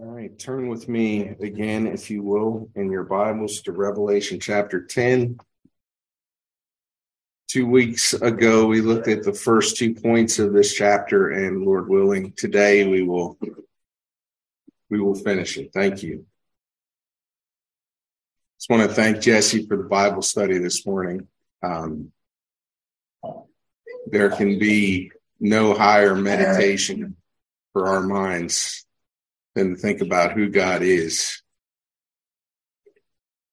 All right, turn with me again, if you will, in your Bibles to Revelation chapter 10. Two weeks ago, we looked at the first two points of this chapter, and Lord willing, today we will we will finish it. Thank you. Just want to thank Jesse for the Bible study this morning. Um, there can be no higher meditation for our minds to think about who God is,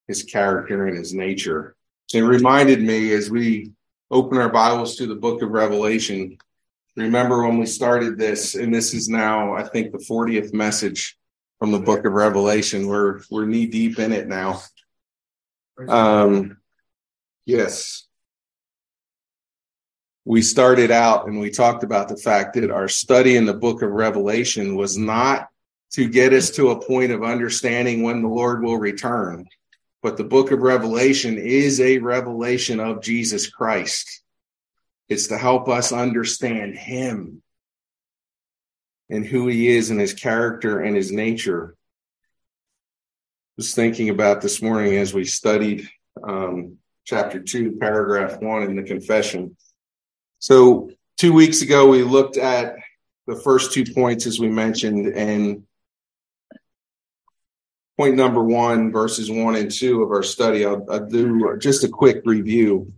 his character and his nature. It reminded me as we open our Bibles to the book of Revelation. Remember when we started this, and this is now, I think, the 40th message from the book of Revelation. We're we're knee deep in it now. Um, yes. We started out and we talked about the fact that our study in the book of Revelation was not to get us to a point of understanding when the Lord will return. But the book of Revelation is a revelation of Jesus Christ. It's to help us understand him and who he is and his character and his nature. I was thinking about this morning as we studied um, chapter two, paragraph one in the confession. So, two weeks ago, we looked at the first two points, as we mentioned, and point number one, verses one and two of our study, I'll, I'll do just a quick review.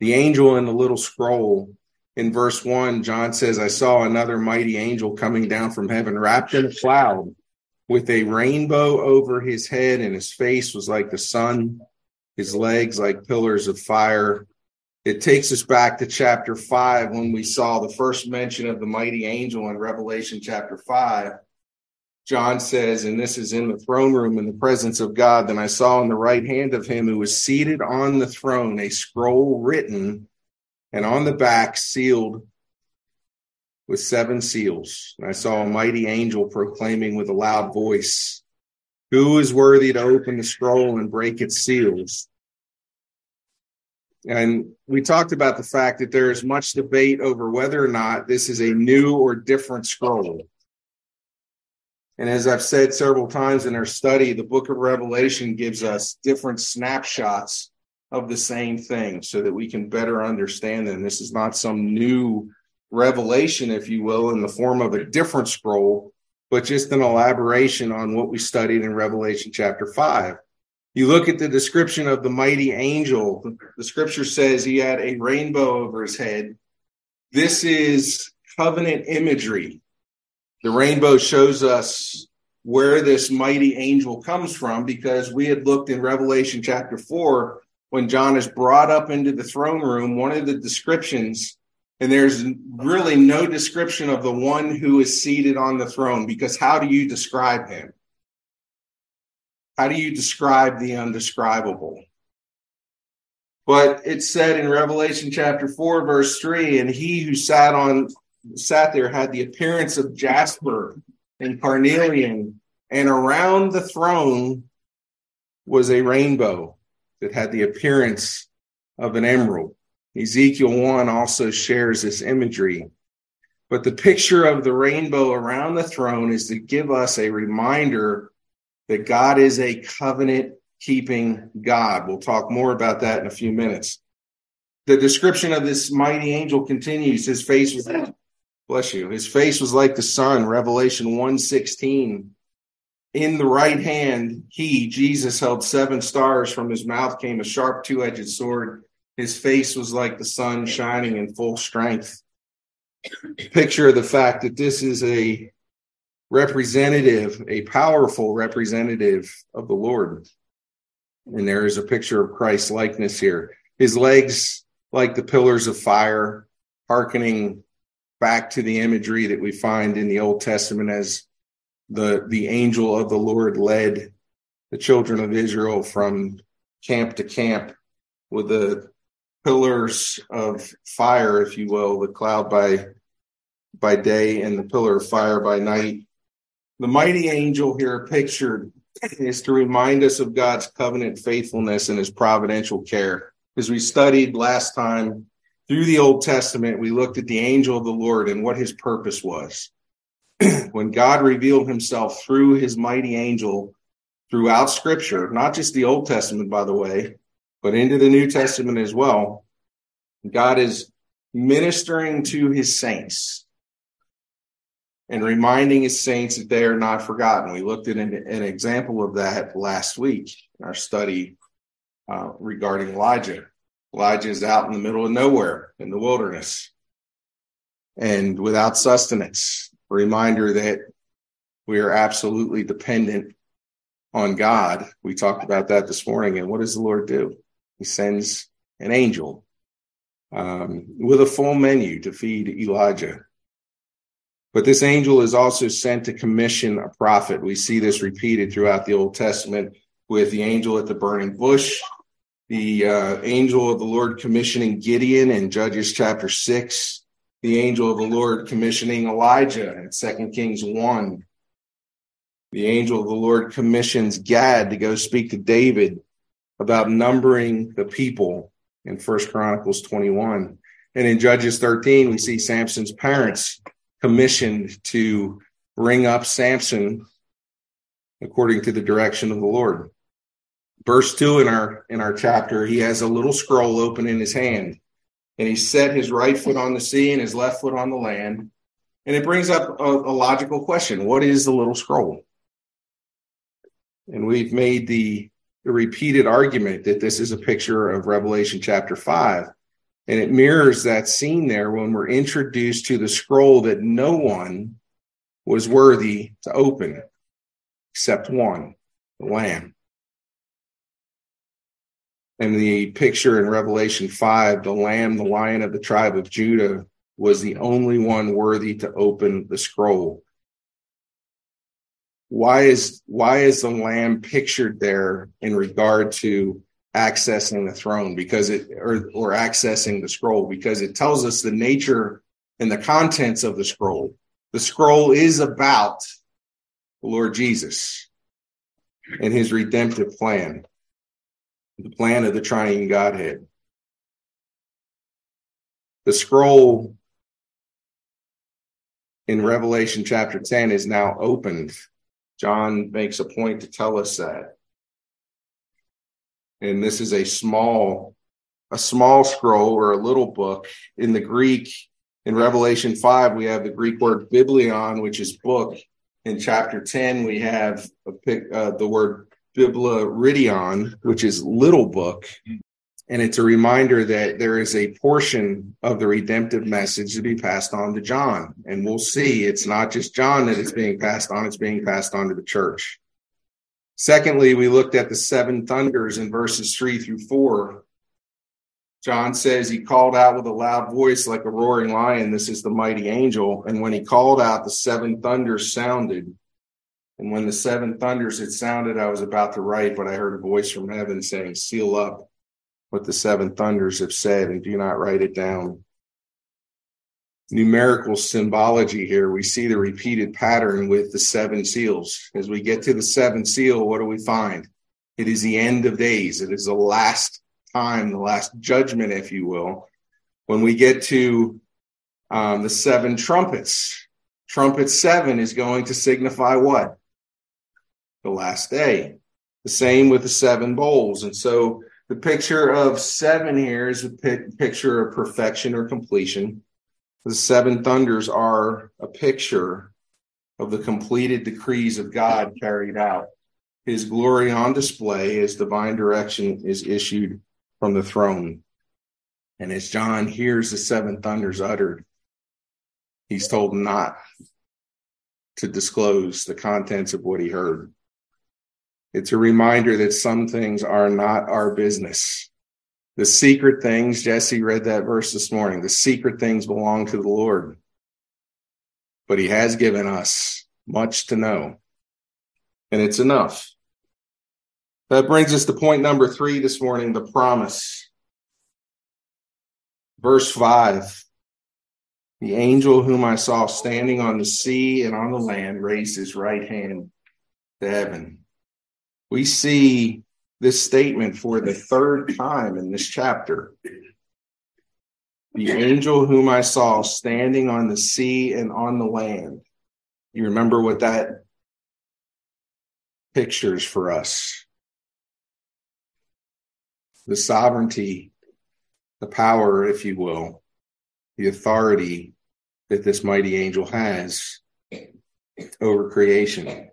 The angel in the little scroll in verse one, John says, I saw another mighty angel coming down from heaven, wrapped in a cloud with a rainbow over his head, and his face was like the sun, his legs like pillars of fire. It takes us back to chapter five when we saw the first mention of the mighty angel in Revelation chapter five John says, and this is in the throne room in the presence of God. Then I saw in the right hand of him who was seated on the throne a scroll written and on the back sealed with seven seals. And I saw a mighty angel proclaiming with a loud voice, Who is worthy to open the scroll and break its seals? And we talked about the fact that there is much debate over whether or not this is a new or different scroll. And as I've said several times in our study, the book of Revelation gives us different snapshots of the same thing so that we can better understand them. This is not some new revelation, if you will, in the form of a different scroll, but just an elaboration on what we studied in Revelation chapter 5. You look at the description of the mighty angel, the scripture says he had a rainbow over his head. This is covenant imagery the rainbow shows us where this mighty angel comes from because we had looked in Revelation chapter 4 when John is brought up into the throne room, one of the descriptions, and there's really no description of the one who is seated on the throne because how do you describe him? How do you describe the undescribable? But it said in Revelation chapter 4, verse 3 and he who sat on sat there had the appearance of jasper and carnelian, and around the throne was a rainbow that had the appearance of an emerald. Ezekiel 1 also shares this imagery. But the picture of the rainbow around the throne is to give us a reminder that God is a covenant keeping God. We'll talk more about that in a few minutes. The description of this mighty angel continues. His face was Bless you. His face was like the sun, Revelation 116. In the right hand, he, Jesus, held seven stars. From his mouth came a sharp two edged sword. His face was like the sun shining in full strength. Picture of the fact that this is a representative, a powerful representative of the Lord. And there is a picture of Christ's likeness here. His legs like the pillars of fire, hearkening back to the imagery that we find in the Old Testament as the the angel of the Lord led the children of Israel from camp to camp with the pillars of fire, if you will, the cloud by by day and the pillar of fire by night. The mighty angel here pictured is to remind us of God's covenant faithfulness and his providential care. As we studied last time, through the Old Testament, we looked at the angel of the Lord and what his purpose was. when God revealed himself through his mighty angel throughout scripture, not just the Old Testament, by the way, but into the New Testament as well, God is ministering to his saints and reminding his saints that they are not forgotten. We looked at an, an example of that last week in our study uh, regarding Elijah. Elijah is out in the middle of nowhere in the wilderness and without sustenance. Reminder that we are absolutely dependent on God. We talked about that this morning. And what does the Lord do? He sends an angel um, with a full menu to feed Elijah. But this angel is also sent to commission a prophet. We see this repeated throughout the Old Testament with the angel at the burning bush, the uh, angel of the Lord commissioning Gideon in Judges chapter 6, the angel of the Lord commissioning Elijah in 2 Kings 1. The angel of the Lord commissions Gad to go speak to David about numbering the people in First Chronicles 21. And in Judges 13, we see Samson's parents commissioned to bring up Samson according to the direction of the Lord. Verse 2 in our in our chapter, he has a little scroll open in his hand, and he set his right foot on the sea and his left foot on the land. And it brings up a, a logical question. What is the little scroll? And we've made the, the repeated argument that this is a picture of Revelation chapter 5 and it mirrors that scene there when we're introduced to the scroll that no one was worthy to open except one, the Lamb. And the picture in Revelation 5, the Lamb, the Lion of the tribe of Judah, was the only one worthy to open the scroll. Why is why is the lamb pictured there in regard to accessing the throne because it or or accessing the scroll because it tells us the nature and the contents of the scroll. The scroll is about the Lord Jesus and his redemptive plan, the plan of the triune Godhead. The scroll in Revelation chapter 10 is now opened. John makes a point to tell us that and this is a small a small scroll or a little book in the greek in revelation 5 we have the greek word biblion which is book in chapter 10 we have pic, uh, the word biblaridion which is little book mm. and it's a reminder that there is a portion of the redemptive message to be passed on to john and we'll see it's not just john that it's being passed on it's being passed on to the church Secondly, we looked at the seven thunders in verses three through four. John says he called out with a loud voice like a roaring lion. This is the mighty angel. And when he called out, the seven thunders sounded. And when the seven thunders had sounded, I was about to write, but I heard a voice from heaven saying, Seal up what the seven thunders have said and do not write it down numerical symbology here. We see the repeated pattern with the seven seals. As we get to the seventh seal, what do we find? It is the end of days. It is the last time, the last judgment, if you will. When we get to um, the seven trumpets, trumpet seven is going to signify what? The last day. The same with the seven bowls. And so the picture of seven here is a picture of perfection or completion. The seven thunders are a picture of the completed decrees of God carried out. His glory on display as divine direction is issued from the throne. And as John hears the seven thunders uttered, he's told not to disclose the contents of what he heard. It's a reminder that some things are not our business. The secret things, Jesse read that verse this morning. The secret things belong to the Lord. But he has given us much to know. And it's enough. That brings us to point number three this morning the promise. Verse five The angel whom I saw standing on the sea and on the land raised his right hand to heaven. We see this statement for the third time in this chapter. The angel whom I saw standing on the sea and on the land. You remember what that pictures for us? The sovereignty, the power, if you will, the authority that this mighty angel has over creation.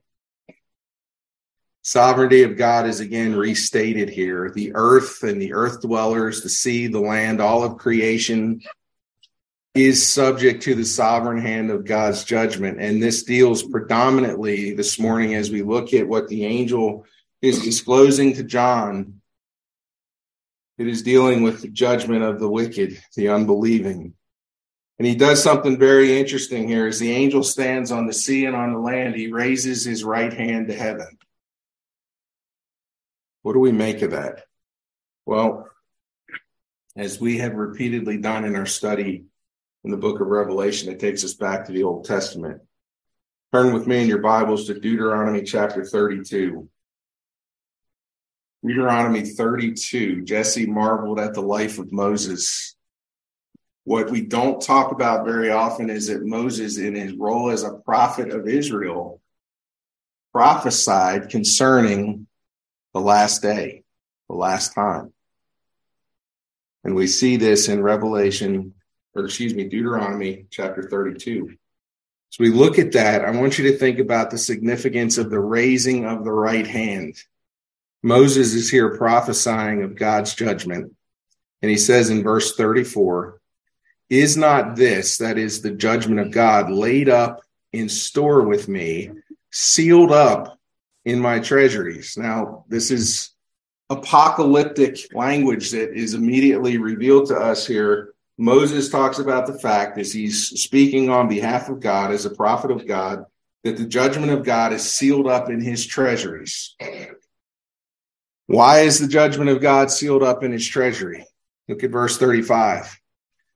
Sovereignty of God is again restated here. The earth and the earth dwellers, the sea, the land, all of creation is subject to the sovereign hand of God's judgment. And this deals predominantly this morning as we look at what the angel is disclosing to John. It is dealing with the judgment of the wicked, the unbelieving. And he does something very interesting here. As the angel stands on the sea and on the land, he raises his right hand to heaven. What do we make of that? Well, as we have repeatedly done in our study in the book of Revelation, it takes us back to the Old Testament. Turn with me in your Bibles to Deuteronomy chapter 32. Deuteronomy 32. Jesse marveled at the life of Moses. What we don't talk about very often is that Moses, in his role as a prophet of Israel, prophesied concerning the last day, the last time. And we see this in Revelation, or excuse me, Deuteronomy chapter 32. So we look at that. I want you to think about the significance of the raising of the right hand. Moses is here prophesying of God's judgment. And he says in verse 34, is not this, that is the judgment of God, laid up in store with me, sealed up in my treasuries. Now, this is apocalyptic language that is immediately revealed to us here. Moses talks about the fact as he's speaking on behalf of God as a prophet of God that the judgment of God is sealed up in his treasuries. Why is the judgment of God sealed up in his treasury? Look at verse 35.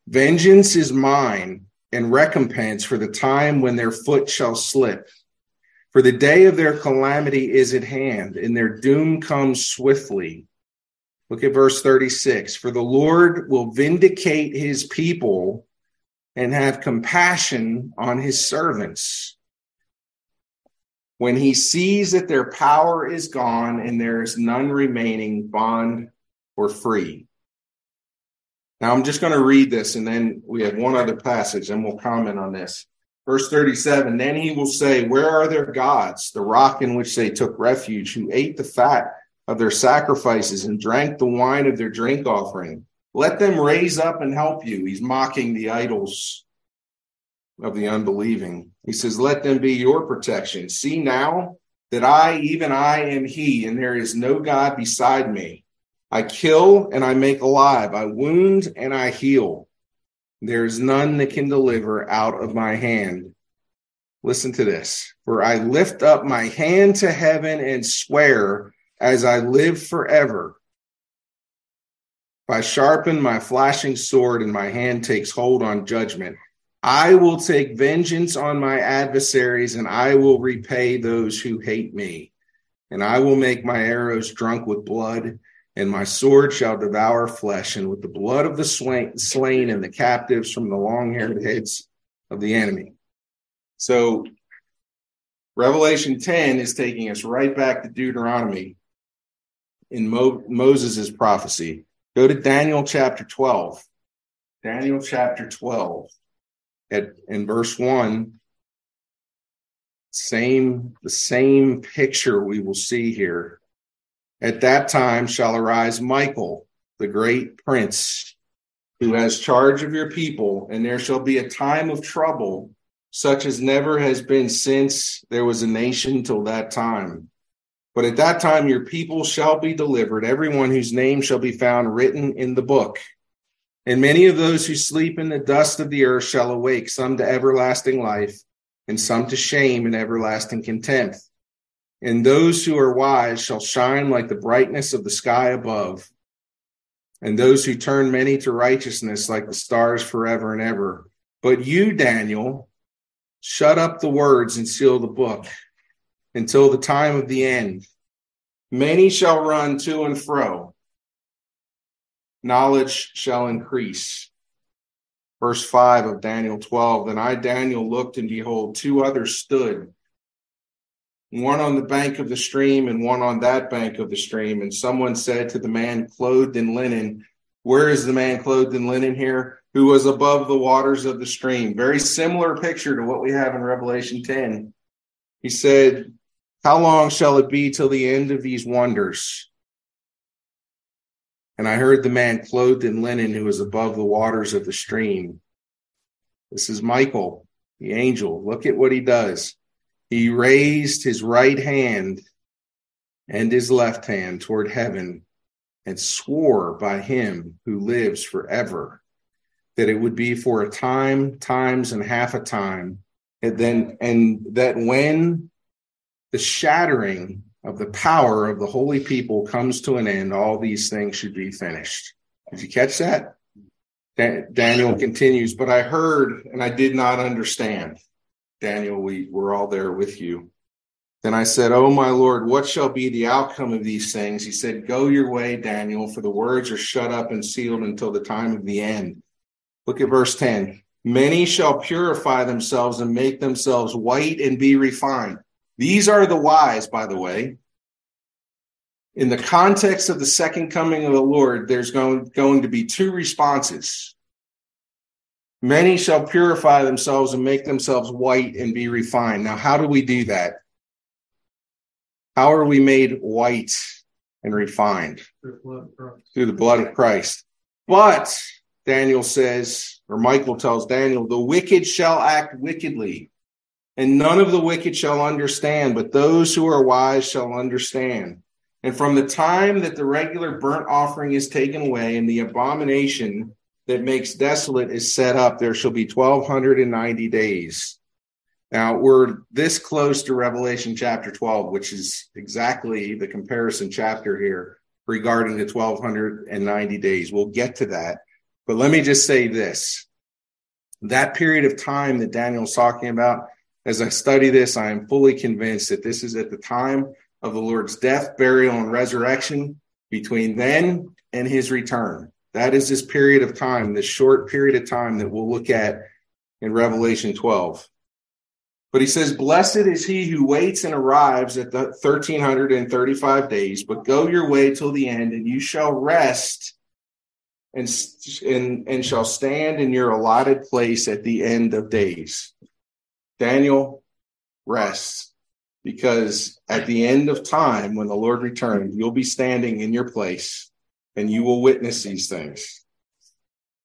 Vengeance is mine and recompense for the time when their foot shall slip. For the day of their calamity is at hand, and their doom comes swiftly. Look at verse 36. For the Lord will vindicate his people and have compassion on his servants. When he sees that their power is gone and there is none remaining, bond or free. Now I'm just going to read this and then we have one other passage and we'll comment on this. Verse 37 Then he will say, Where are their gods, the rock in which they took refuge, who ate the fat of their sacrifices and drank the wine of their drink offering? Let them raise up and help you. He's mocking the idols of the unbelieving. He says, Let them be your protection. See now that I, even I, am He, and there is no God beside me. I kill and I make alive. I wound and I heal. There's none that can deliver out of my hand. Listen to this. For I lift up my hand to heaven and swear as I live forever. If I sharpen my flashing sword and my hand takes hold on judgment, I will take vengeance on my adversaries and I will repay those who hate me. And I will make my arrows drunk with blood and my sword shall devour flesh, and with the blood of the slain and the captives from the long haired heads of the enemy. So, Revelation 10 is taking us right back to Deuteronomy in Mo- Moses' prophecy. Go to Daniel chapter 12. Daniel chapter 12 at in verse 1 same the same picture we will see here at that time shall arise Michael, the great prince, who has charge of your people, and there shall be a time of trouble, such as never has been since there was a nation till that time. But at that time your people shall be delivered, everyone whose name shall be found written in the book. And many of those who sleep in the dust of the earth shall awake, some to everlasting life, and some to shame and everlasting contempt and those who are wise shall shine like the brightness of the sky above. And those who turn many to righteousness like the stars forever and ever. But you, Daniel, shut up the words and seal the book until the time of the end. Many shall run to and fro. Knowledge shall increase. Verse 5 of Daniel 12 Then I, Daniel, looked, and behold, two others stood, one on the bank of the stream and one on that bank of the stream. And someone said to the man clothed in linen, Where is the man clothed in linen here? Who was above the waters of the stream. Very similar picture to what we have in Revelation 10. He said, How long shall it be till the end of these wonders? And I heard the man clothed in linen who was above the waters of the stream. This is Michael, the angel. Look at what he does. He raised his right hand and his left hand toward heaven and swore by him who lives forever that it would be for a time, times, and half a time, and then and that when the shattering of the power of the holy people comes to an end, all these things should be finished. Did you catch that? Daniel continues, but I heard and I did not understand. Daniel, we were all there with you. Then I said, Oh, my Lord, what shall be the outcome of these things? He said, Go your way, Daniel, for the words are shut up and sealed until the time of the end. Look at verse 10. Many shall purify themselves and make themselves white and be refined. These are the wise, by the way. In the context of the second coming of the Lord, there's going, going to be two responses. Many shall purify themselves and make themselves white and be refined. Now, how do we do that? How are we made white and refined? Through the blood of Christ. But Daniel says, or Michael tells Daniel, the wicked shall act wickedly, and none of the wicked shall understand, but those who are wise shall understand. And from the time that the regular burnt offering is taken away and the abomination that makes desolate is set up, there shall be 1290 days. Now we're this close to Revelation chapter 12, which is exactly the comparison chapter here regarding the 1290 days. We'll get to that. But let me just say this that period of time that Daniel's talking about, as I study this, I am fully convinced that this is at the time of the Lord's death, burial, and resurrection between then and his return. That is this period of time, this short period of time that we'll look at in Revelation 12. But he says, Blessed is he who waits and arrives at the 1335 days, but go your way till the end, and you shall rest and, and, and shall stand in your allotted place at the end of days. Daniel, rest, because at the end of time, when the Lord returns, you'll be standing in your place and you will witness these things.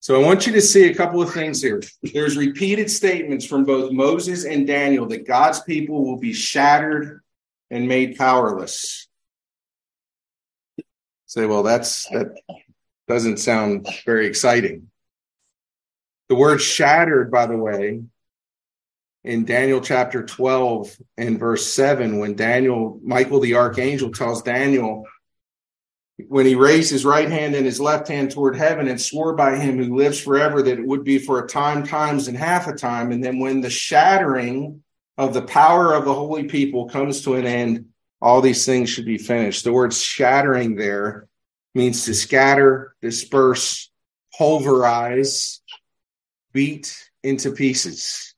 So I want you to see a couple of things here. There's repeated statements from both Moses and Daniel that God's people will be shattered and made powerless. Say, well, that's that doesn't sound very exciting. The word shattered, by the way, in Daniel chapter 12 and verse 7, when Daniel, Michael the archangel tells Daniel, when he raised his right hand and his left hand toward heaven and swore by him who lives forever that it would be for a time, times, and half a time. And then when the shattering of the power of the holy people comes to an end, all these things should be finished. The word shattering there means to scatter, disperse, pulverize, beat into pieces.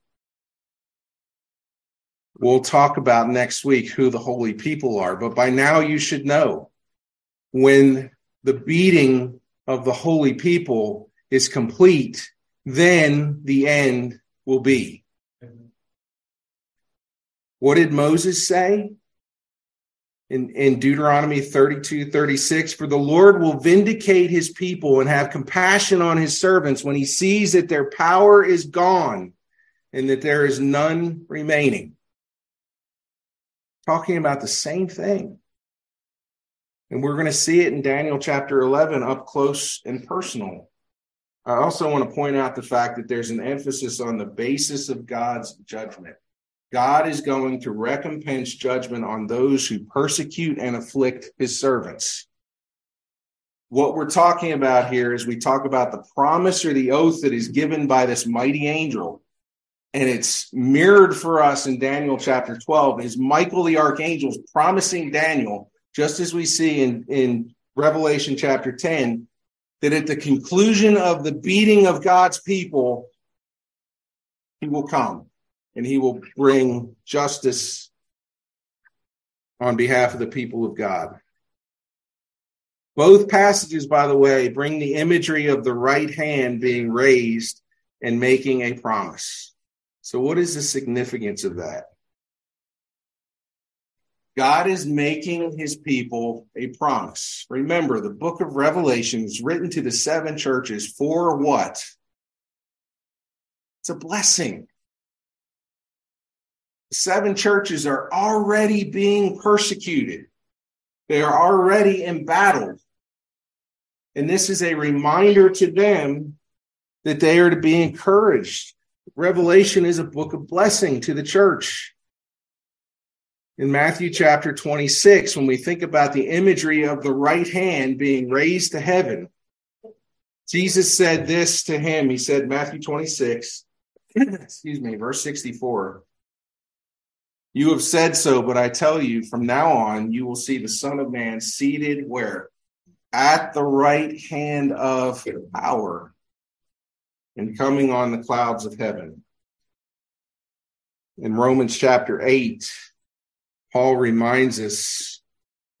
We'll talk about next week who the holy people are, but by now you should know when the beating of the holy people is complete, then the end will be. What did Moses say? in, in Deuteronomy 32, 36, for the Lord will vindicate his people and have compassion on his servants when he sees that their power is gone and that there is none remaining. Talking about the same thing. And we're going to see it in Daniel chapter 11 up close and personal. I also want to point out the fact that there's an emphasis on the basis of God's judgment. God is going to recompense judgment on those who persecute and afflict his servants. What we're talking about here is we talk about the promise or the oath that is given by this mighty angel. And it's mirrored for us in Daniel chapter 12 is Michael the archangel promising Daniel, just as we see in, in Revelation chapter 10, that at the conclusion of the beating of God's people, he will come and he will bring justice on behalf of the people of God. Both passages, by the way, bring the imagery of the right hand being raised and making a promise. So, what is the significance of that? God is making his people a promise. Remember, the book of Revelation is written to the seven churches for what? It's a blessing. The seven churches are already being persecuted. They are already embattled. And this is a reminder to them that they are to be encouraged. Revelation is a book of blessing to the church. In Matthew chapter 26, when we think about the imagery of the right hand being raised to heaven, Jesus said this to him. He said, Matthew 26, excuse me, verse 64. You have said so, but I tell you, from now on, you will see the Son of Man seated where? At the right hand of power and coming on the clouds of heaven. In Romans chapter 8, Paul reminds us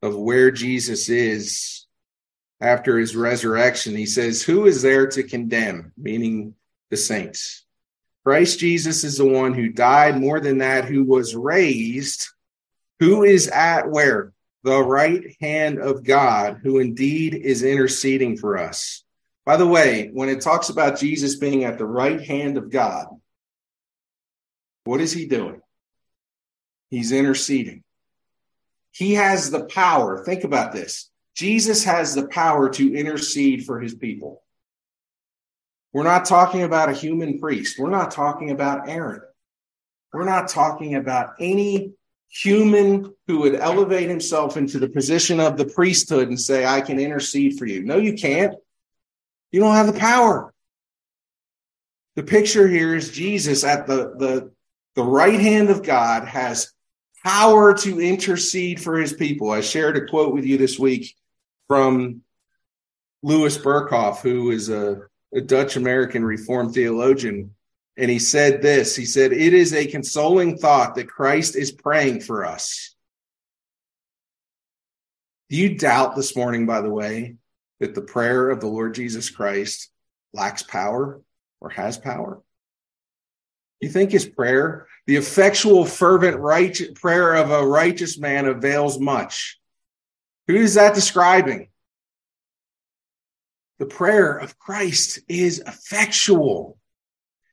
of where Jesus is after his resurrection. He says, Who is there to condemn? Meaning the saints. Christ Jesus is the one who died, more than that, who was raised, who is at where? The right hand of God, who indeed is interceding for us. By the way, when it talks about Jesus being at the right hand of God, what is he doing? He's interceding. He has the power. Think about this. Jesus has the power to intercede for his people. We're not talking about a human priest. We're not talking about Aaron. We're not talking about any human who would elevate himself into the position of the priesthood and say, I can intercede for you. No, you can't. You don't have the power. The picture here is Jesus at the, the, the right hand of God has power to intercede for his people. I shared a quote with you this week from Louis Berkhof, who is a a Dutch American Reformed theologian, and he said this He said, It is a consoling thought that Christ is praying for us. Do you doubt this morning, by the way, that the prayer of the Lord Jesus Christ lacks power or has power? You think his prayer, the effectual, fervent right, prayer of a righteous man, avails much? Who is that describing? The prayer of Christ is effectual.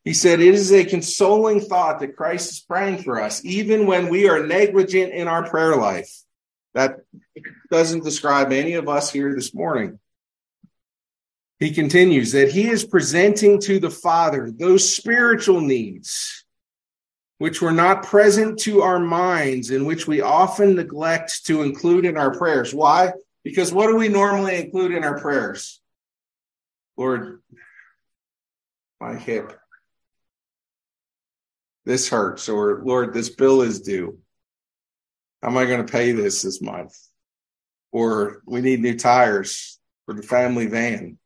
He said, It is a consoling thought that Christ is praying for us, even when we are negligent in our prayer life. That doesn't describe any of us here this morning. He continues that he is presenting to the Father those spiritual needs which were not present to our minds and which we often neglect to include in our prayers. Why? Because what do we normally include in our prayers? Lord, my hip. This hurts, or Lord, this bill is due. How am I going to pay this this month? Or we need new tires for the family van.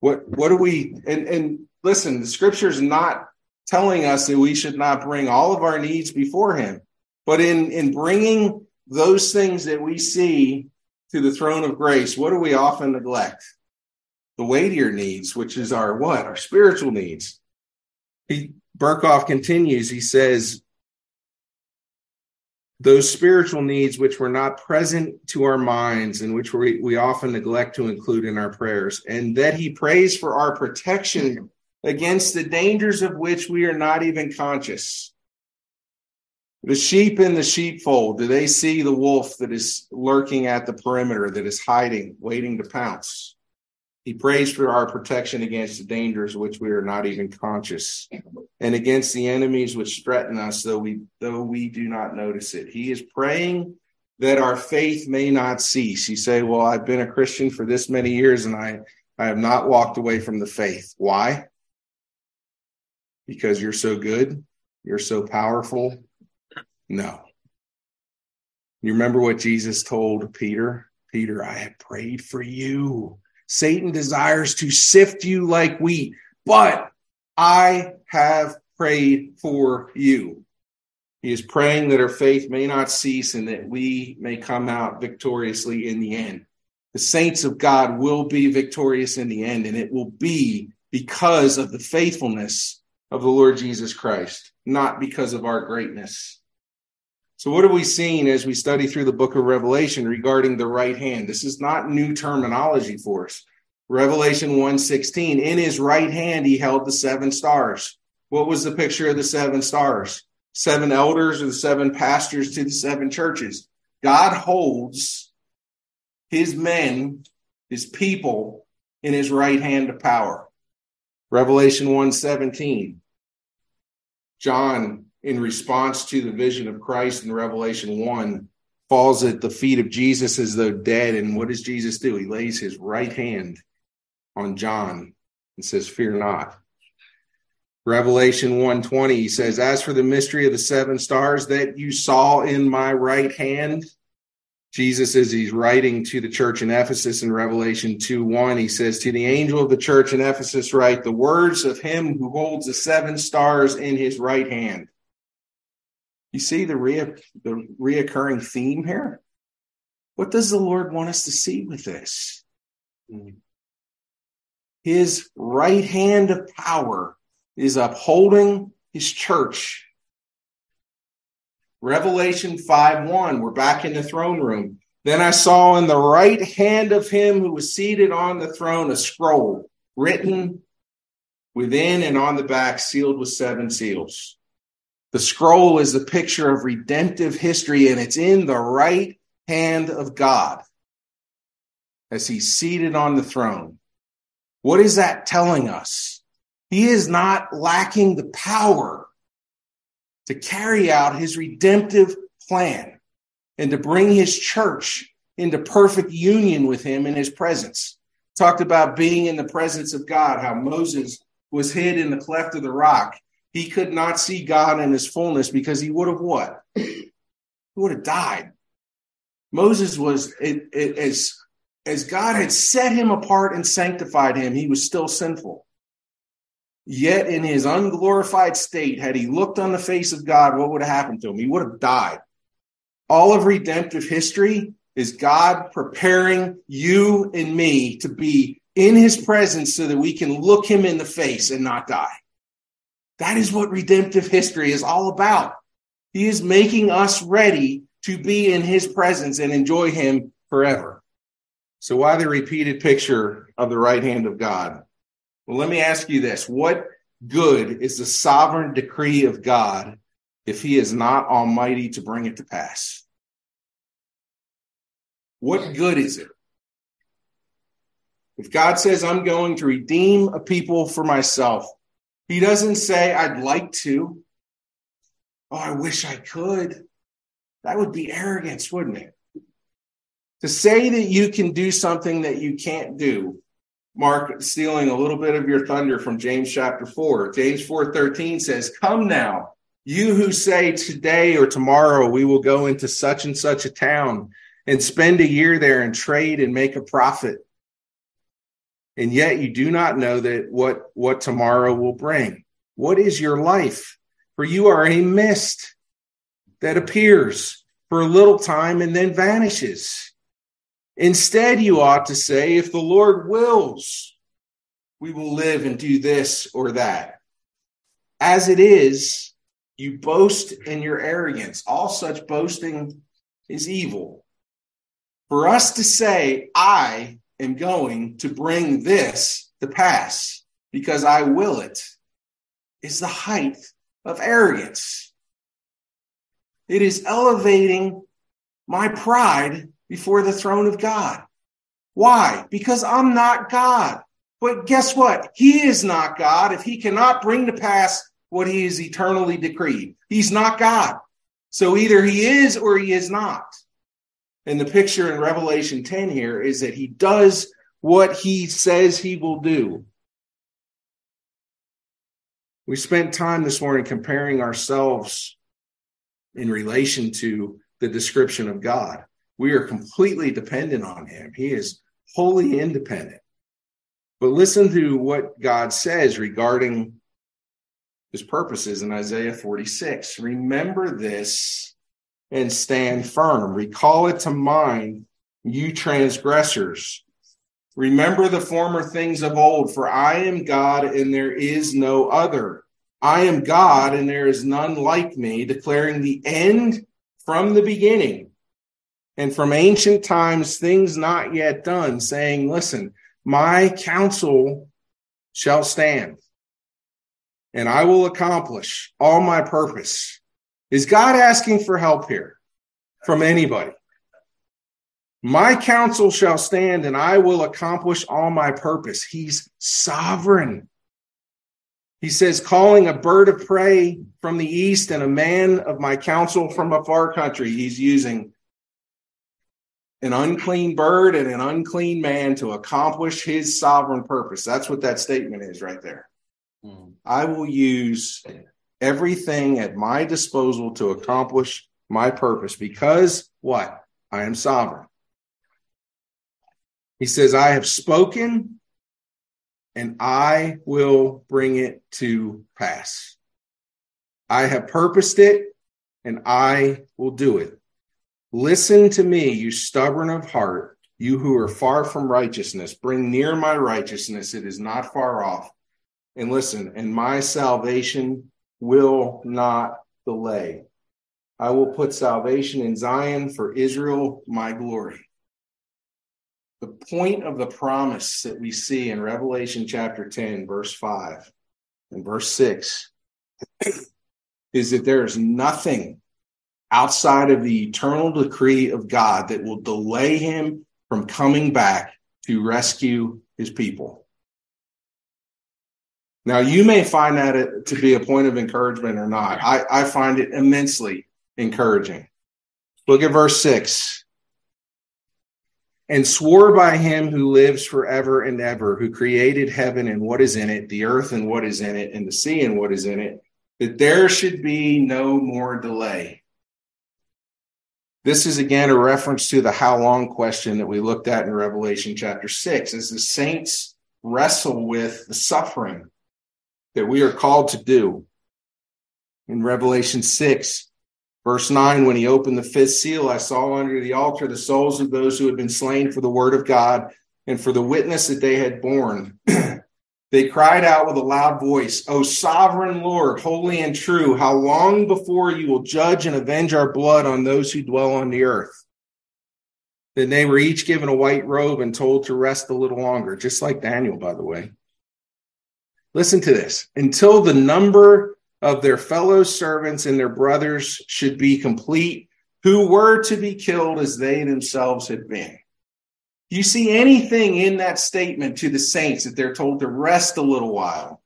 What what do we and and listen, the scripture is not telling us that we should not bring all of our needs before him. But in in bringing those things that we see to the throne of grace, what do we often neglect? the weightier needs, which is our what? Our spiritual needs. He Berkhof continues, he says, those spiritual needs which were not present to our minds and which we, we often neglect to include in our prayers, and that he prays for our protection against the dangers of which we are not even conscious. The sheep in the sheepfold, do they see the wolf that is lurking at the perimeter, that is hiding, waiting to pounce? He prays for our protection against the dangers which we are not even conscious, and against the enemies which threaten us, though we though we do not notice it. He is praying that our faith may not cease. You say, "Well, I've been a Christian for this many years, and I I have not walked away from the faith. Why? Because you're so good, you're so powerful. No. You remember what Jesus told Peter? Peter, I have prayed for you Satan desires to sift you like wheat, but I have prayed for you. He is praying that our faith may not cease and that we may come out victoriously in the end. The saints of God will be victorious in the end, and it will be because of the faithfulness of the Lord Jesus Christ, not because of our greatness. So, what have we seen as we study through the book of Revelation regarding the right hand? This is not new terminology for us. Revelation 1:16, in his right hand he held the seven stars. What was the picture of the seven stars? Seven elders or the seven pastors to the seven churches. God holds his men, his people in his right hand of power. Revelation 1:17. John in response to the vision of Christ in Revelation 1, falls at the feet of Jesus as though dead. And what does Jesus do? He lays his right hand on John and says, Fear not. Revelation 120 he says, As for the mystery of the seven stars that you saw in my right hand, Jesus, as he's writing to the church in Ephesus in Revelation 2 1, he says, To the angel of the church in Ephesus, write the words of him who holds the seven stars in his right hand. You see the, rea- the reoccurring theme here? What does the Lord want us to see with this? Hmm. His right hand of power is upholding his church. Revelation 5 1, we're back in the throne room. Then I saw in the right hand of him who was seated on the throne a scroll written within and on the back, sealed with seven seals. The scroll is a picture of redemptive history, and it's in the right hand of God as he's seated on the throne. What is that telling us? He is not lacking the power to carry out his redemptive plan and to bring his church into perfect union with him in his presence. Talked about being in the presence of God, how Moses was hid in the cleft of the rock he could not see God in his fullness because he would have what? He would have died. Moses was it, it, as as God had set him apart and sanctified him, he was still sinful. Yet in his unglorified state, had he looked on the face of God, what would have happened to him? He would have died. All of redemptive history is God preparing you and me to be in his presence so that we can look him in the face and not die. That is what redemptive history is all about. He is making us ready to be in his presence and enjoy him forever. So, why the repeated picture of the right hand of God? Well, let me ask you this What good is the sovereign decree of God if he is not almighty to bring it to pass? What good is it? If God says, I'm going to redeem a people for myself, he doesn't say, I'd like to. Oh, I wish I could. That would be arrogance, wouldn't it? To say that you can do something that you can't do. Mark stealing a little bit of your thunder from James chapter 4. James 4:13 says, "Come now, you who say today or tomorrow we will go into such and such a town and spend a year there and trade and make a profit. And yet you do not know that what what tomorrow will bring. What is your life? For you are a mist that appears for a little time and then vanishes instead you ought to say if the lord wills we will live and do this or that. As it is you boast in your arrogance. All such boasting is evil. For us to say i am going to bring this to pass because I will it is the height of arrogance. It is elevating my pride before the throne of God. Why? Because I'm not God. But guess what? He is not God if he cannot bring to pass what he has eternally decreed. He's not God. So either he is or he is not. And the picture in Revelation 10 here is that he does what he says he will do. We spent time this morning comparing ourselves in relation to the description of God. We are completely dependent on him. He is wholly independent. But listen to what God says regarding his purposes in Isaiah 46. Remember this and stand firm. Recall it to mind, you transgressors. Remember the former things of old, for I am God and there is no other. I am God and there is none like me, declaring the end from the beginning and from ancient times, things not yet done, saying, Listen, my counsel shall stand and I will accomplish all my purpose. Is God asking for help here from anybody? My counsel shall stand and I will accomplish all my purpose. He's sovereign. He says, calling a bird of prey from the east and a man of my counsel from a far country. He's using an unclean bird and an unclean man to accomplish his sovereign purpose. That's what that statement is right there. Mm. I will use everything at my disposal to accomplish my purpose because what? I am sovereign. He says, I have spoken and I will bring it to pass. I have purposed it and I will do it. Listen to me, you stubborn of heart, you who are far from righteousness. Bring near my righteousness, it is not far off. And listen, and my salvation will not delay. I will put salvation in Zion for Israel, my glory. The point of the promise that we see in Revelation chapter 10, verse 5 and verse 6 is that there is nothing outside of the eternal decree of God that will delay him from coming back to rescue his people. Now, you may find that to be a point of encouragement or not. I, I find it immensely encouraging. Look at verse 6 and swore by him who lives forever and ever, who created heaven and what is in it, the earth and what is in it, and the sea and what is in it, that there should be no more delay. This is again a reference to the how long question that we looked at in Revelation chapter 6 as the saints wrestle with the suffering that we are called to do. In Revelation 6, verse 9, when he opened the fifth seal, I saw under the altar the souls of those who had been slain for the word of God and for the witness that they had borne. They cried out with a loud voice, O sovereign Lord, holy and true, how long before you will judge and avenge our blood on those who dwell on the earth? Then they were each given a white robe and told to rest a little longer, just like Daniel, by the way. Listen to this until the number of their fellow servants and their brothers should be complete, who were to be killed as they themselves had been. Do you see anything in that statement to the saints that they're told to rest a little while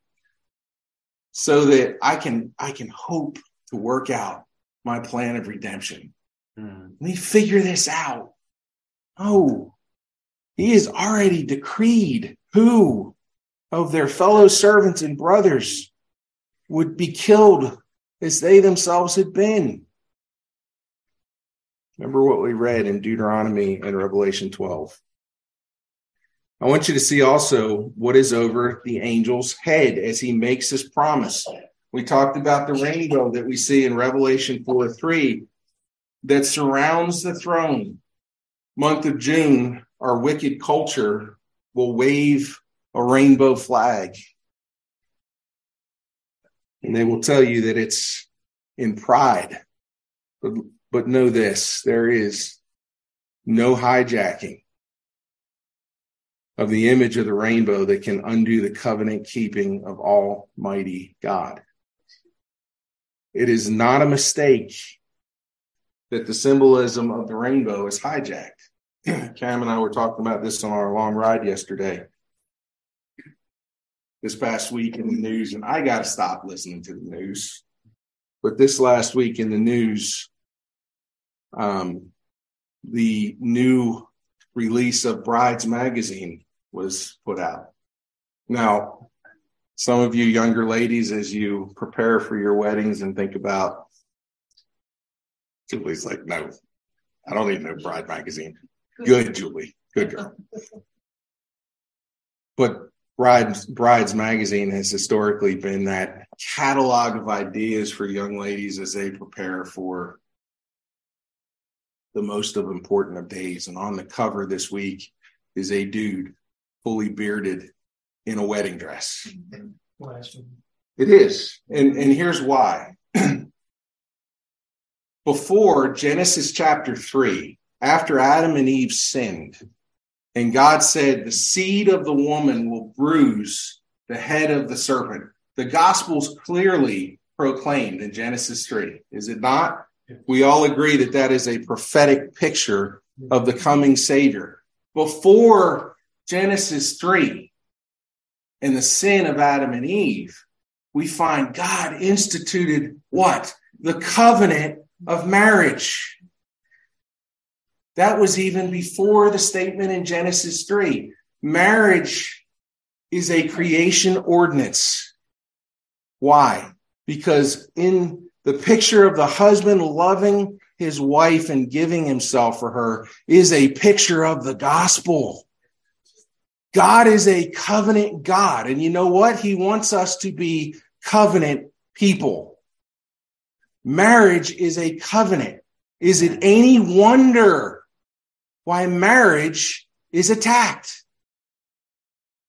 so that I can I can hope to work out my plan of redemption? Mm. Let me figure this out. Oh, he has already decreed who of their fellow servants and brothers would be killed as they themselves had been. Remember what we read in Deuteronomy and Revelation 12. I want you to see also what is over the angel's head as he makes this promise. We talked about the rainbow that we see in Revelation 4 3 that surrounds the throne. Month of June, our wicked culture will wave a rainbow flag. And they will tell you that it's in pride. But, but know this there is no hijacking of the image of the rainbow that can undo the covenant keeping of Almighty God. It is not a mistake that the symbolism of the rainbow is hijacked. Cam and I were talking about this on our long ride yesterday, this past week in the news, and I got to stop listening to the news. But this last week in the news, um, the new release of Brides Magazine was put out. Now, some of you younger ladies, as you prepare for your weddings and think about, Julie's like, no, I don't need no bride magazine. Good, Julie. Good girl. But Brides, Brides magazine has historically been that catalog of ideas for young ladies as they prepare for the most of important of days. And on the cover this week is a dude fully bearded in a wedding dress. It is. And, and here's why. Before Genesis chapter 3, after Adam and Eve sinned, and God said, The seed of the woman will bruise the head of the serpent. The gospel's clearly proclaimed in Genesis 3, is it not? We all agree that that is a prophetic picture of the coming Savior. Before Genesis 3 and the sin of Adam and Eve, we find God instituted what? The covenant of marriage. That was even before the statement in Genesis 3. Marriage is a creation ordinance. Why? Because in the picture of the husband loving his wife and giving himself for her is a picture of the gospel. God is a covenant God. And you know what? He wants us to be covenant people. Marriage is a covenant. Is it any wonder why marriage is attacked?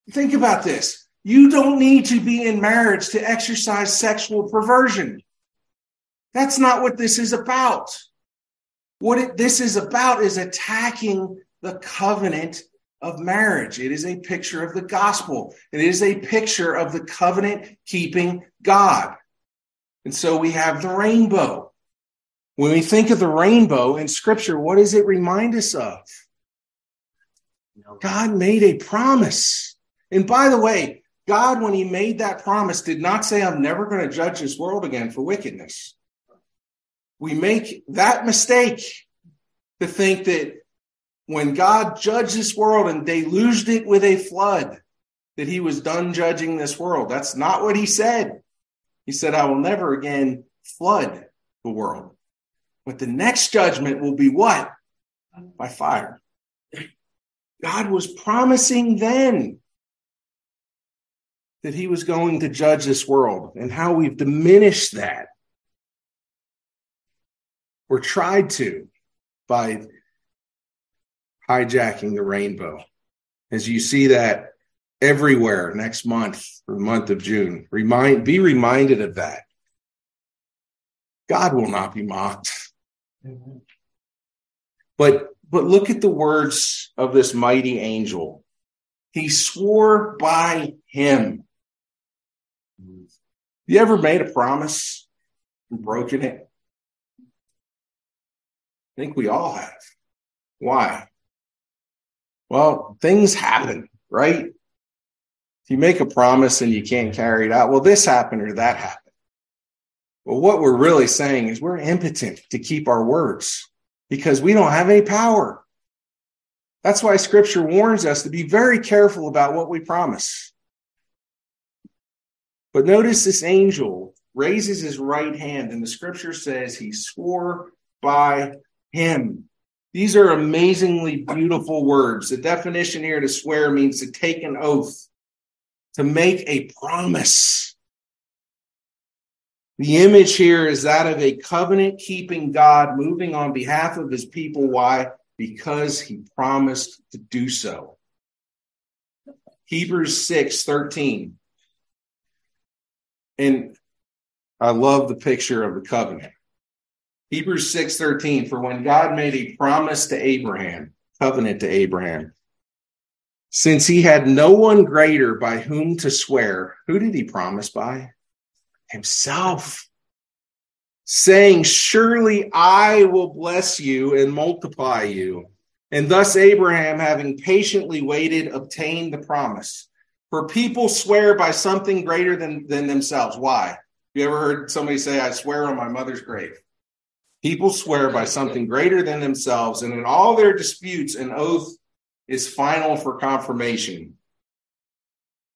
Think about this. You don't need to be in marriage to exercise sexual perversion. That's not what this is about. What it, this is about is attacking the covenant of marriage. It is a picture of the gospel. It is a picture of the covenant keeping God. And so we have the rainbow. When we think of the rainbow in scripture, what does it remind us of? God made a promise. And by the way, God, when he made that promise, did not say, I'm never going to judge this world again for wickedness we make that mistake to think that when God judged this world and deluged it with a flood, that he was done judging this world. That's not what he said. He said, I will never again flood the world. But the next judgment will be what? By fire. God was promising then that he was going to judge this world and how we've diminished that or tried to by hijacking the rainbow. As you see that everywhere next month, the month of June, remind be reminded of that. God will not be mocked. Mm-hmm. But but look at the words of this mighty angel. He swore by him. You ever made a promise and broken it? I think we all have. Why? Well, things happen, right? If you make a promise and you can't carry it out, well, this happened or that happened. Well, what we're really saying is we're impotent to keep our words because we don't have any power. That's why scripture warns us to be very careful about what we promise. But notice this angel raises his right hand, and the scripture says he swore by him. These are amazingly beautiful words. The definition here to swear means to take an oath, to make a promise. The image here is that of a covenant keeping God moving on behalf of his people. Why? Because he promised to do so. Hebrews 6 13. And I love the picture of the covenant. Hebrews 6:13 for when God made a promise to Abraham, covenant to Abraham, since he had no one greater by whom to swear, who did he promise by? Himself. Saying, Surely I will bless you and multiply you. And thus Abraham, having patiently waited, obtained the promise. For people swear by something greater than, than themselves. Why? You ever heard somebody say, I swear on my mother's grave? People swear by something greater than themselves, and in all their disputes, an oath is final for confirmation.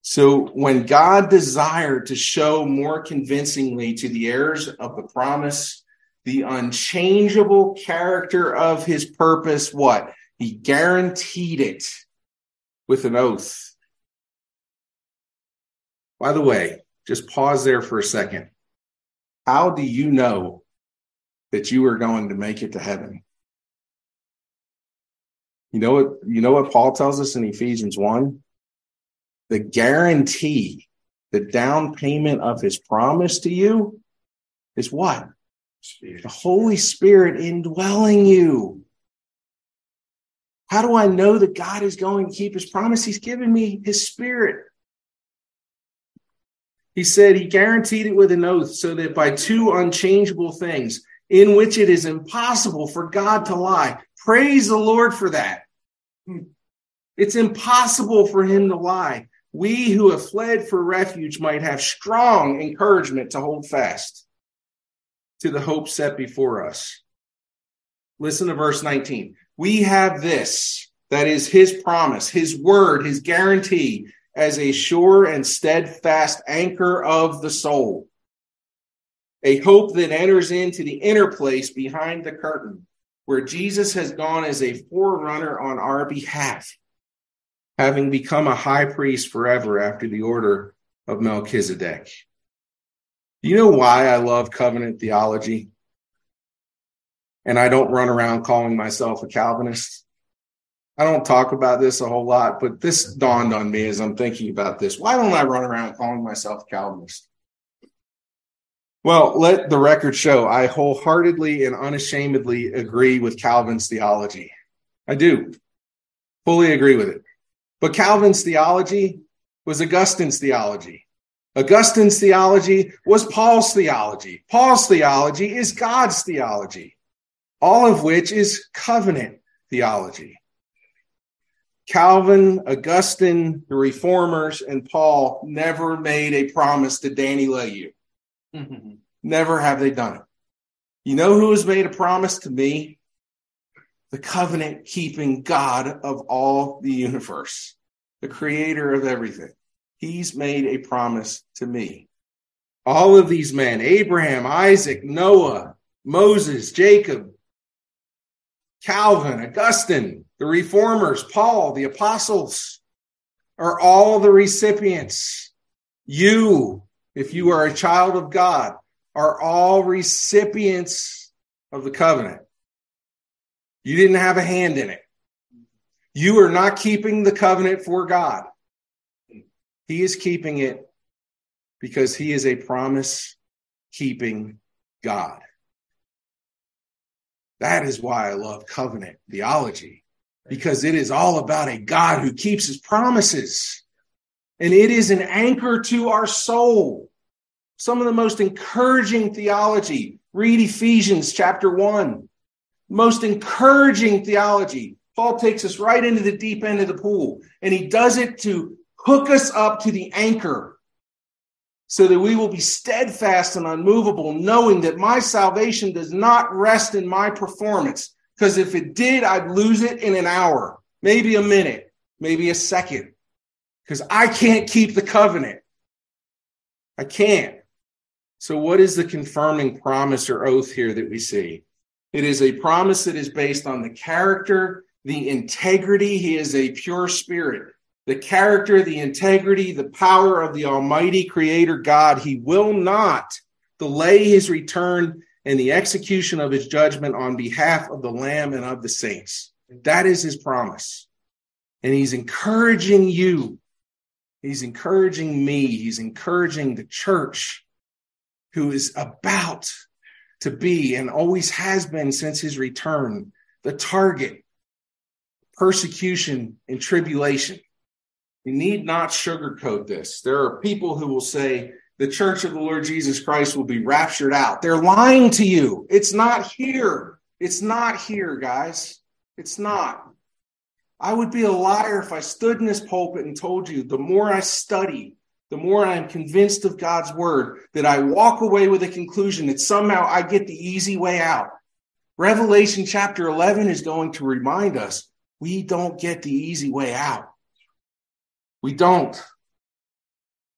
So, when God desired to show more convincingly to the heirs of the promise the unchangeable character of his purpose, what? He guaranteed it with an oath. By the way, just pause there for a second. How do you know that you are going to make it to heaven? You know what you know what Paul tells us in Ephesians 1? The guarantee, the down payment of his promise to you is what? Spirit. The Holy Spirit indwelling you. How do I know that God is going to keep his promise? He's given me his spirit. He said he guaranteed it with an oath so that by two unchangeable things in which it is impossible for God to lie. Praise the Lord for that. Hmm. It's impossible for him to lie. We who have fled for refuge might have strong encouragement to hold fast to the hope set before us. Listen to verse 19. We have this, that is his promise, his word, his guarantee as a sure and steadfast anchor of the soul. A hope that enters into the inner place behind the curtain, where Jesus has gone as a forerunner on our behalf, having become a high priest forever after the order of Melchizedek. You know why I love covenant theology? And I don't run around calling myself a Calvinist. I don't talk about this a whole lot, but this dawned on me as I'm thinking about this. Why don't I run around calling myself a Calvinist? Well, let the record show I wholeheartedly and unashamedly agree with Calvin's theology. I do fully agree with it. But Calvin's theology was Augustine's theology. Augustine's theology was Paul's theology. Paul's theology is God's theology, all of which is covenant theology. Calvin, Augustine, the reformers, and Paul never made a promise to Danny Leyu. never have they done it. You know who has made a promise to me? The covenant keeping God of all the universe, the creator of everything. He's made a promise to me. All of these men Abraham, Isaac, Noah, Moses, Jacob, Calvin, Augustine, the reformers, Paul, the apostles are all the recipients. You, if you are a child of God, are all recipients of the covenant. You didn't have a hand in it. You are not keeping the covenant for God. He is keeping it because he is a promise keeping God. That is why I love covenant theology because it is all about a God who keeps his promises. And it is an anchor to our soul. Some of the most encouraging theology. Read Ephesians chapter 1. Most encouraging theology. Paul takes us right into the deep end of the pool, and he does it to hook us up to the anchor so that we will be steadfast and unmovable, knowing that my salvation does not rest in my performance. Because if it did, I'd lose it in an hour, maybe a minute, maybe a second. Because I can't keep the covenant. I can't. So, what is the confirming promise or oath here that we see? It is a promise that is based on the character, the integrity. He is a pure spirit the character, the integrity, the power of the Almighty Creator God. He will not delay his return and the execution of his judgment on behalf of the Lamb and of the saints. That is his promise. And he's encouraging you. He's encouraging me. He's encouraging the church who is about to be and always has been since his return the target persecution and tribulation you need not sugarcoat this. There are people who will say the church of the Lord Jesus Christ will be raptured out. They're lying to you. It's not here. It's not here, guys. It's not. I would be a liar if I stood in this pulpit and told you the more I study, the more I'm convinced of God's word, that I walk away with a conclusion that somehow I get the easy way out. Revelation chapter 11 is going to remind us we don't get the easy way out. We don't.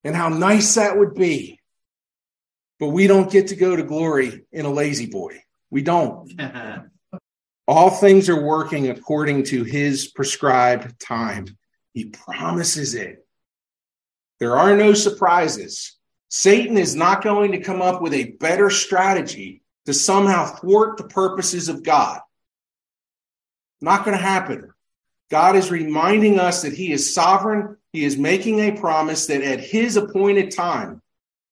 And how nice that would be. But we don't get to go to glory in a La-Z-Boy. We don't. All things are working according to his prescribed time. He promises it. There are no surprises. Satan is not going to come up with a better strategy to somehow thwart the purposes of God. Not going to happen. God is reminding us that he is sovereign. He is making a promise that at his appointed time,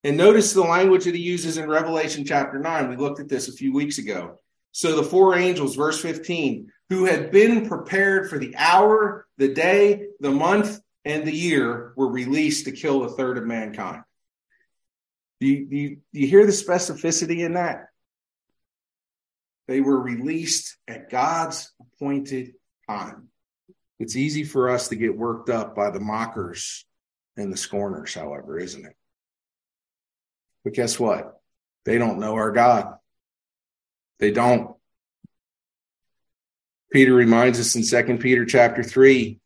and notice the language that he uses in Revelation chapter 9. We looked at this a few weeks ago. So the four angels, verse 15, who had been prepared for the hour, the day, the month, and the year were released to kill a third of mankind. Do you, do you, do you hear the specificity in that? They were released at God's appointed time. It's easy for us to get worked up by the mockers and the scorners, however, isn't it? But guess what? They don't know our God. They don't. Peter reminds us in Second Peter chapter 3,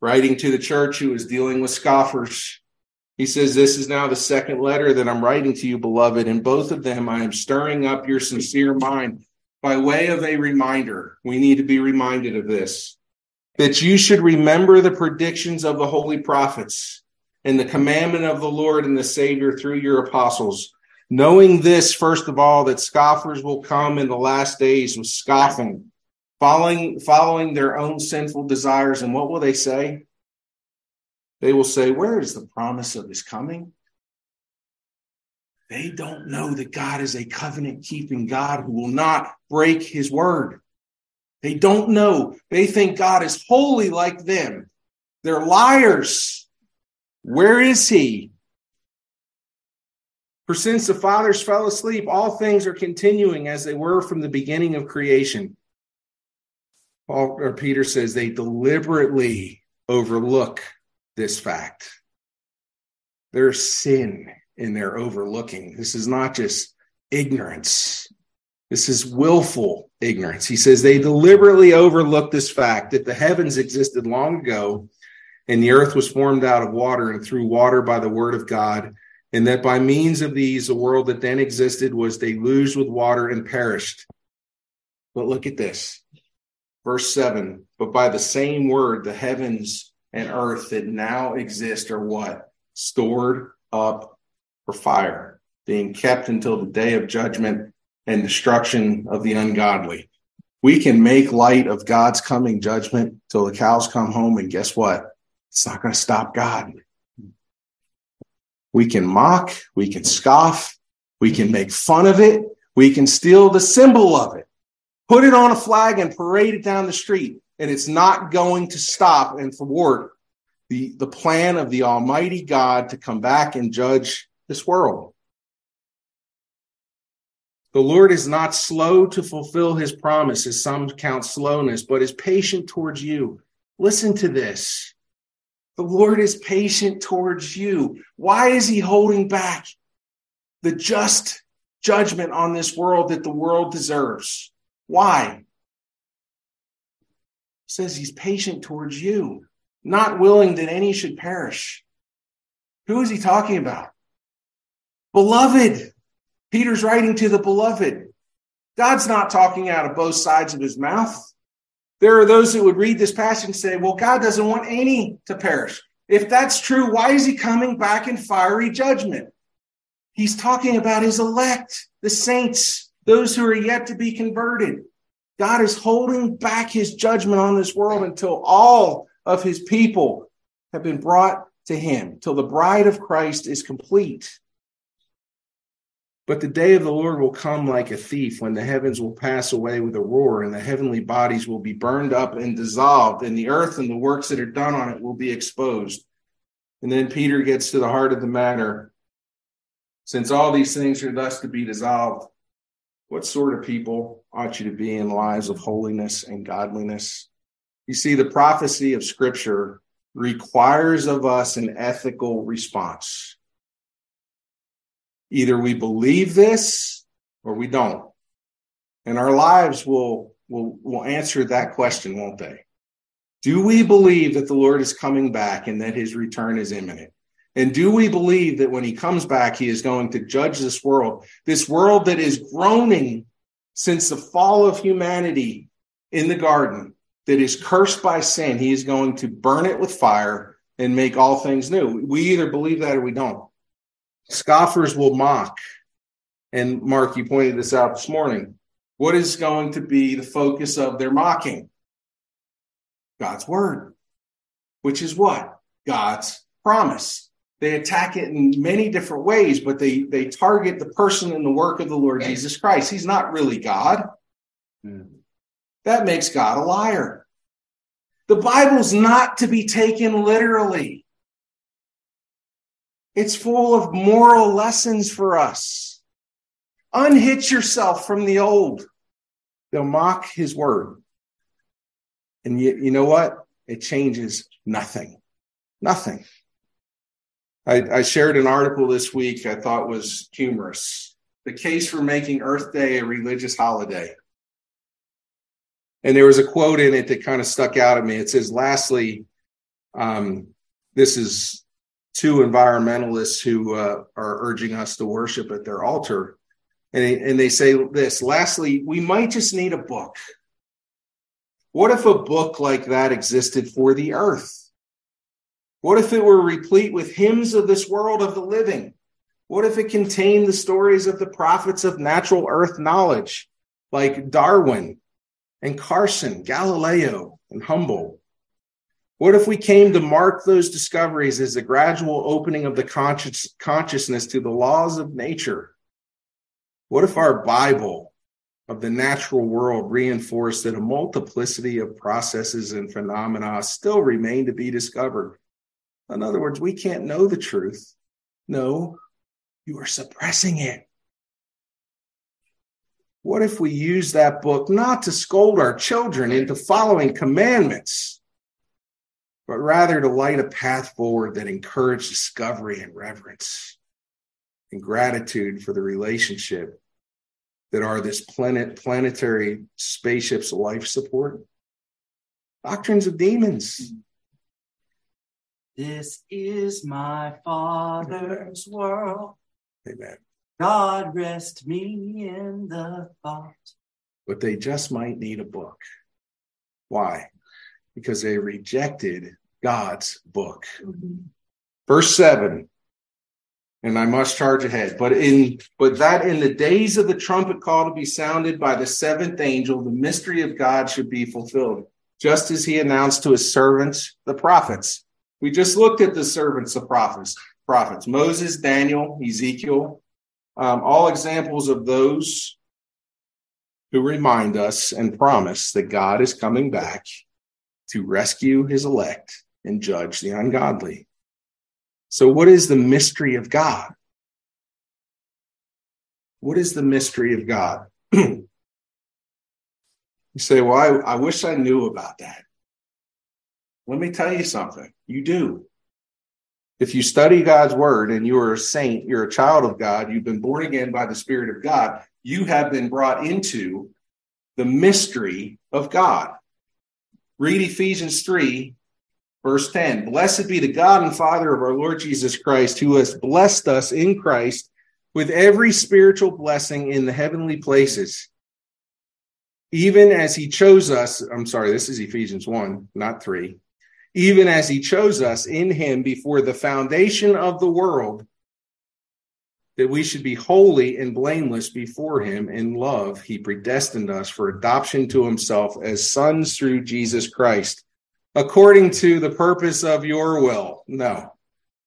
writing to the church who is dealing with scoffers. He says, This is now the second letter that I'm writing to you, beloved. In both of them, I am stirring up your sincere mind by way of a reminder. We need to be reminded of this that you should remember the predictions of the holy prophets and the commandment of the Lord and the Savior through your apostles. Knowing this, first of all, that scoffers will come in the last days with scoffing, following, following their own sinful desires. And what will they say? They will say, Where is the promise of his coming? They don't know that God is a covenant keeping God who will not break his word. They don't know. They think God is holy like them. They're liars. Where is he? For since the fathers fell asleep, all things are continuing as they were from the beginning of creation. Paul or Peter says they deliberately overlook this fact. There's sin in their overlooking. This is not just ignorance. This is willful ignorance. He says they deliberately overlook this fact that the heavens existed long ago and the earth was formed out of water and through water by the word of God, and that by means of these, the world that then existed was deluged with water and perished. But look at this. Verse 7 But by the same word, the heavens and earth that now exist are what? Stored up for fire, being kept until the day of judgment and destruction of the ungodly. We can make light of God's coming judgment till the cows come home, and guess what? It's not going to stop God. We can mock, we can scoff, we can make fun of it, we can steal the symbol of it, put it on a flag and parade it down the street, and it's not going to stop and thwart the, the plan of the Almighty God to come back and judge this world. The Lord is not slow to fulfill his promise, as some count slowness, but is patient towards you. Listen to this. The Lord is patient towards you. Why is he holding back the just judgment on this world that the world deserves? Why? Says he's patient towards you, not willing that any should perish. Who is he talking about? Beloved. Peter's writing to the beloved. God's not talking out of both sides of his mouth. There are those that would read this passage and say, well, God doesn't want any to perish. If that's true, why is he coming back in fiery judgment? He's talking about his elect, the saints, those who are yet to be converted. God is holding back his judgment on this world until all of his people have been brought to him, till the bride of Christ is complete. But the day of the Lord will come like a thief when the heavens will pass away with a roar and the heavenly bodies will be burned up and dissolved and the earth and the works that are done on it will be exposed. And then Peter gets to the heart of the matter. Since all these things are thus to be dissolved, what sort of people ought you to be in lives of holiness and godliness? You see, the prophecy of scripture requires of us an ethical response. Either we believe this or we don't. And our lives will, will, will answer that question, won't they? Do we believe that the Lord is coming back and that his return is imminent? And do we believe that when he comes back, he is going to judge this world, this world that is groaning since the fall of humanity in the garden, that is cursed by sin? He is going to burn it with fire and make all things new. We either believe that or we don't. Scoffers will mock. And Mark, you pointed this out this morning. What is going to be the focus of their mocking? God's word, which is what? God's promise. They attack it in many different ways, but they, they target the person and the work of the Lord Jesus Christ. He's not really God. That makes God a liar. The Bible's not to be taken literally. It's full of moral lessons for us. Unhitch yourself from the old. They'll mock his word. And you, you know what? It changes nothing. Nothing. I, I shared an article this week I thought was humorous. The case for making Earth Day a religious holiday. And there was a quote in it that kind of stuck out at me. It says, lastly, um, this is two environmentalists who uh, are urging us to worship at their altar. And and they say this lastly, we might just need a book. What if a book like that existed for the earth? What if it were replete with hymns of this world of the living? What if it contained the stories of the prophets of natural earth knowledge, like Darwin and Carson, Galileo, and Humboldt? What if we came to mark those discoveries as a gradual opening of the conscious, consciousness to the laws of nature? What if our Bible of the natural world reinforced that a multiplicity of processes and phenomena still remain to be discovered? In other words, we can't know the truth. No, you are suppressing it. What if we use that book not to scold our children into following commandments, but rather to light a path forward that encourages discovery and reverence and gratitude for the relationship that are this planet planetary spaceship's life support? Doctrines of demons this is my Father's world. Amen. God rest me in the thought. But they just might need a book. Why? Because they rejected God's book. Mm-hmm. Verse 7 and I must charge ahead. But in but that in the days of the trumpet call to be sounded by the seventh angel, the mystery of God should be fulfilled, just as he announced to his servants, the prophets. We just looked at the servants of prophets, prophets Moses, Daniel, Ezekiel, um, all examples of those who remind us and promise that God is coming back to rescue his elect and judge the ungodly. So, what is the mystery of God? What is the mystery of God? you say, Well, I, I wish I knew about that. Let me tell you something. You do. If you study God's word and you are a saint, you're a child of God, you've been born again by the Spirit of God, you have been brought into the mystery of God. Read Ephesians 3, verse 10. Blessed be the God and Father of our Lord Jesus Christ, who has blessed us in Christ with every spiritual blessing in the heavenly places, even as he chose us. I'm sorry, this is Ephesians 1, not 3 even as he chose us in him before the foundation of the world, that we should be holy and blameless before him in love. He predestined us for adoption to himself as sons through Jesus Christ, according to the purpose of your will. No,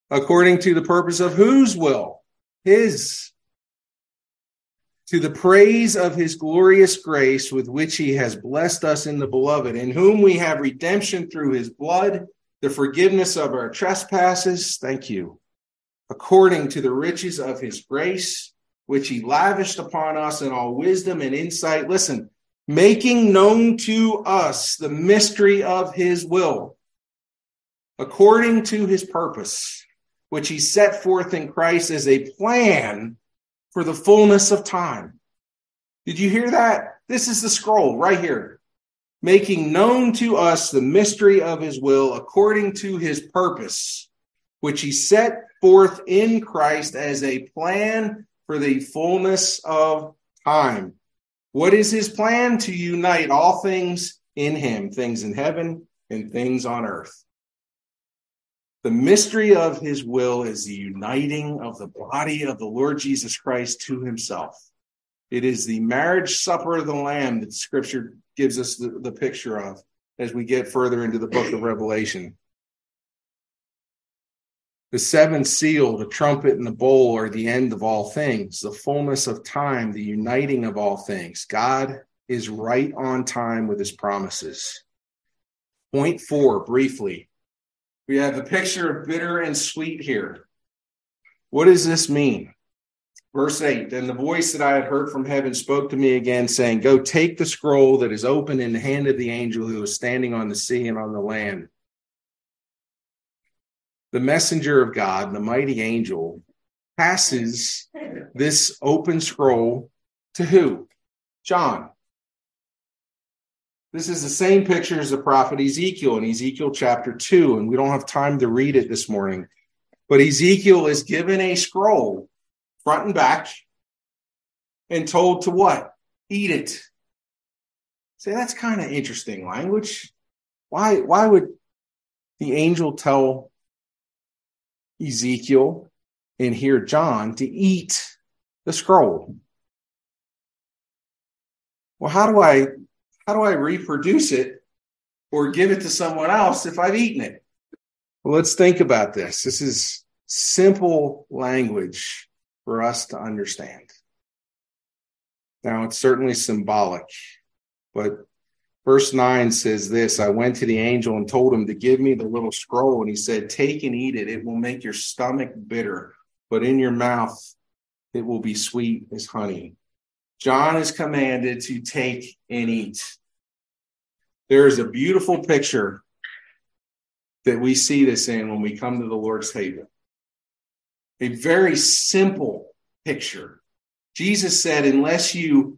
according to the purpose of whose will? His to the praise of his glorious grace with which he has blessed us in the beloved, in whom we have redemption through his blood, the forgiveness of our trespasses. Thank you. According to the riches of his grace, which he lavished upon us in all wisdom and insight. Listen, making known to us the mystery of his will, according to his purpose, which he set forth in Christ as a plan for the fullness of time. Did you hear that? This is the scroll right here, making known to us the mystery of his will according to his purpose, which he set forth in Christ as a plan for the fullness of time. What is his plan? To unite all things in him, things in heaven and things on earth. The mystery of his will is the uniting of the body of the Lord Jesus Christ to himself. It is the marriage supper of the Lamb that scripture gives us the, the picture of as we get further into the book of Revelation. The seventh seal, the trumpet, and the bowl are the end of all things, the fullness of time, the uniting of all things. God is right on time with his promises. Point four, briefly. We have a picture of bitter and sweet here. What does this mean? Verse 8 Then the voice that I had heard from heaven spoke to me again, saying, Go take the scroll that is open in the hand of the angel who is standing on the sea and on the land. The messenger of God, the mighty angel, passes this open scroll to who? John. This is the same picture as the prophet Ezekiel in Ezekiel chapter 2, and we don't have time to read it this morning. But Ezekiel is given a scroll front and back and told to what? Eat it. Say, that's kind of interesting language. Why, why would the angel tell Ezekiel and here John to eat the scroll? Well, how do I how do I reproduce it or give it to someone else if I've eaten it? Well, let's think about this. This is simple language for us to understand. Now, it's certainly symbolic, but verse 9 says this I went to the angel and told him to give me the little scroll, and he said, Take and eat it. It will make your stomach bitter, but in your mouth it will be sweet as honey. John is commanded to take and eat. There is a beautiful picture that we see this in when we come to the Lord's table. A very simple picture. Jesus said, Unless you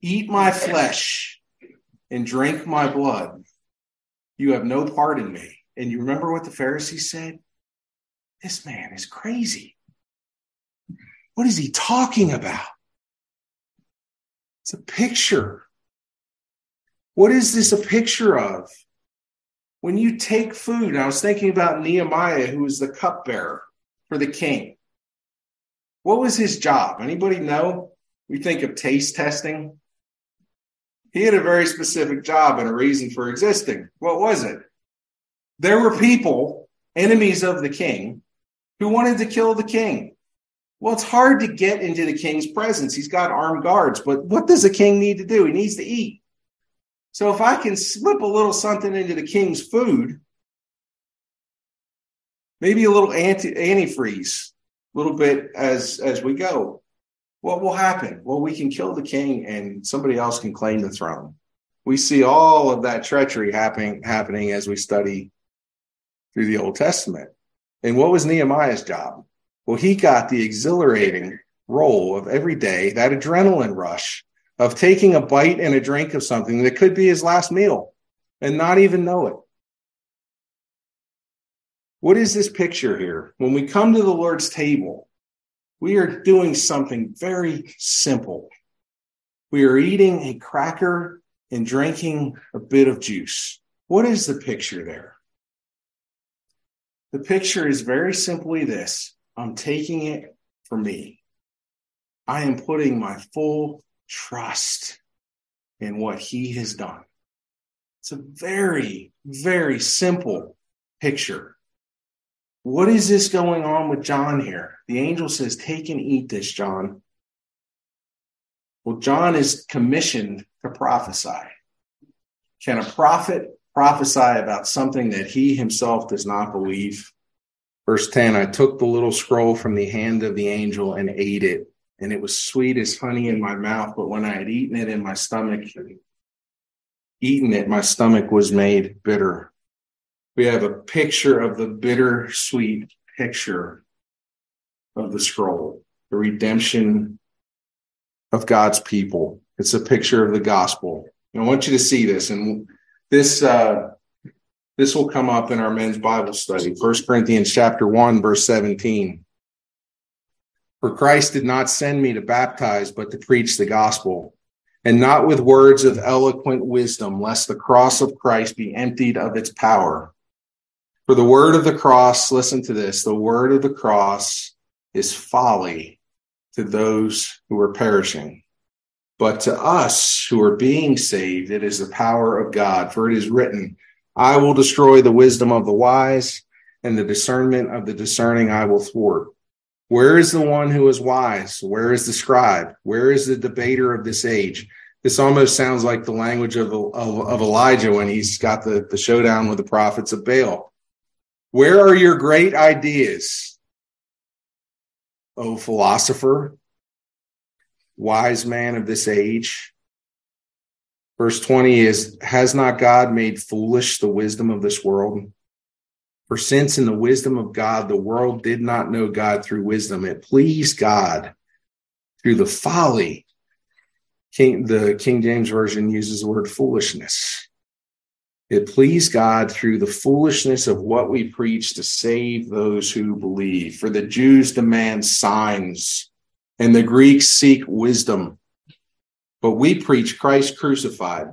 eat my flesh and drink my blood, you have no part in me. And you remember what the Pharisees said? This man is crazy. What is he talking about? It's a picture. What is this a picture of? When you take food, I was thinking about Nehemiah, who was the cupbearer for the king. What was his job? Anybody know? We think of taste testing. He had a very specific job and a reason for existing. What was it? There were people, enemies of the king, who wanted to kill the king. Well, it's hard to get into the king's presence. He's got armed guards, but what does the king need to do? He needs to eat. So if I can slip a little something into the king's food, maybe a little anti antifreeze, a little bit as as we go, what will happen? Well, we can kill the king and somebody else can claim the throne. We see all of that treachery happening happening as we study through the Old Testament. And what was Nehemiah's job? Well, he got the exhilarating role of every day, that adrenaline rush of taking a bite and a drink of something that could be his last meal and not even know it. What is this picture here? When we come to the Lord's table, we are doing something very simple. We are eating a cracker and drinking a bit of juice. What is the picture there? The picture is very simply this I'm taking it for me. I am putting my full trust in what he has done. It's a very, very simple picture. What is this going on with John here? The angel says, Take and eat this, John. Well, John is commissioned to prophesy. Can a prophet prophesy about something that he himself does not believe? Verse 10 I took the little scroll from the hand of the angel and ate it, and it was sweet as honey in my mouth. But when I had eaten it in my stomach, eaten it, my stomach was made bitter. We have a picture of the bittersweet picture of the scroll, the redemption of God's people. It's a picture of the gospel. And I want you to see this. And this uh, this will come up in our men's Bible study, First Corinthians chapter 1, verse 17. For Christ did not send me to baptize, but to preach the gospel, and not with words of eloquent wisdom, lest the cross of Christ be emptied of its power. For the word of the cross, listen to this the word of the cross is folly to those who are perishing. But to us who are being saved, it is the power of God. For it is written, I will destroy the wisdom of the wise, and the discernment of the discerning I will thwart. Where is the one who is wise? Where is the scribe? Where is the debater of this age? This almost sounds like the language of, of, of Elijah when he's got the, the showdown with the prophets of Baal. Where are your great ideas? O philosopher, wise man of this age. Verse 20 is Has not God made foolish the wisdom of this world? For since in the wisdom of God, the world did not know God through wisdom, it pleased God through the folly. King, the King James Version uses the word foolishness. It pleased God through the foolishness of what we preach to save those who believe. For the Jews demand signs, and the Greeks seek wisdom. But we preach Christ crucified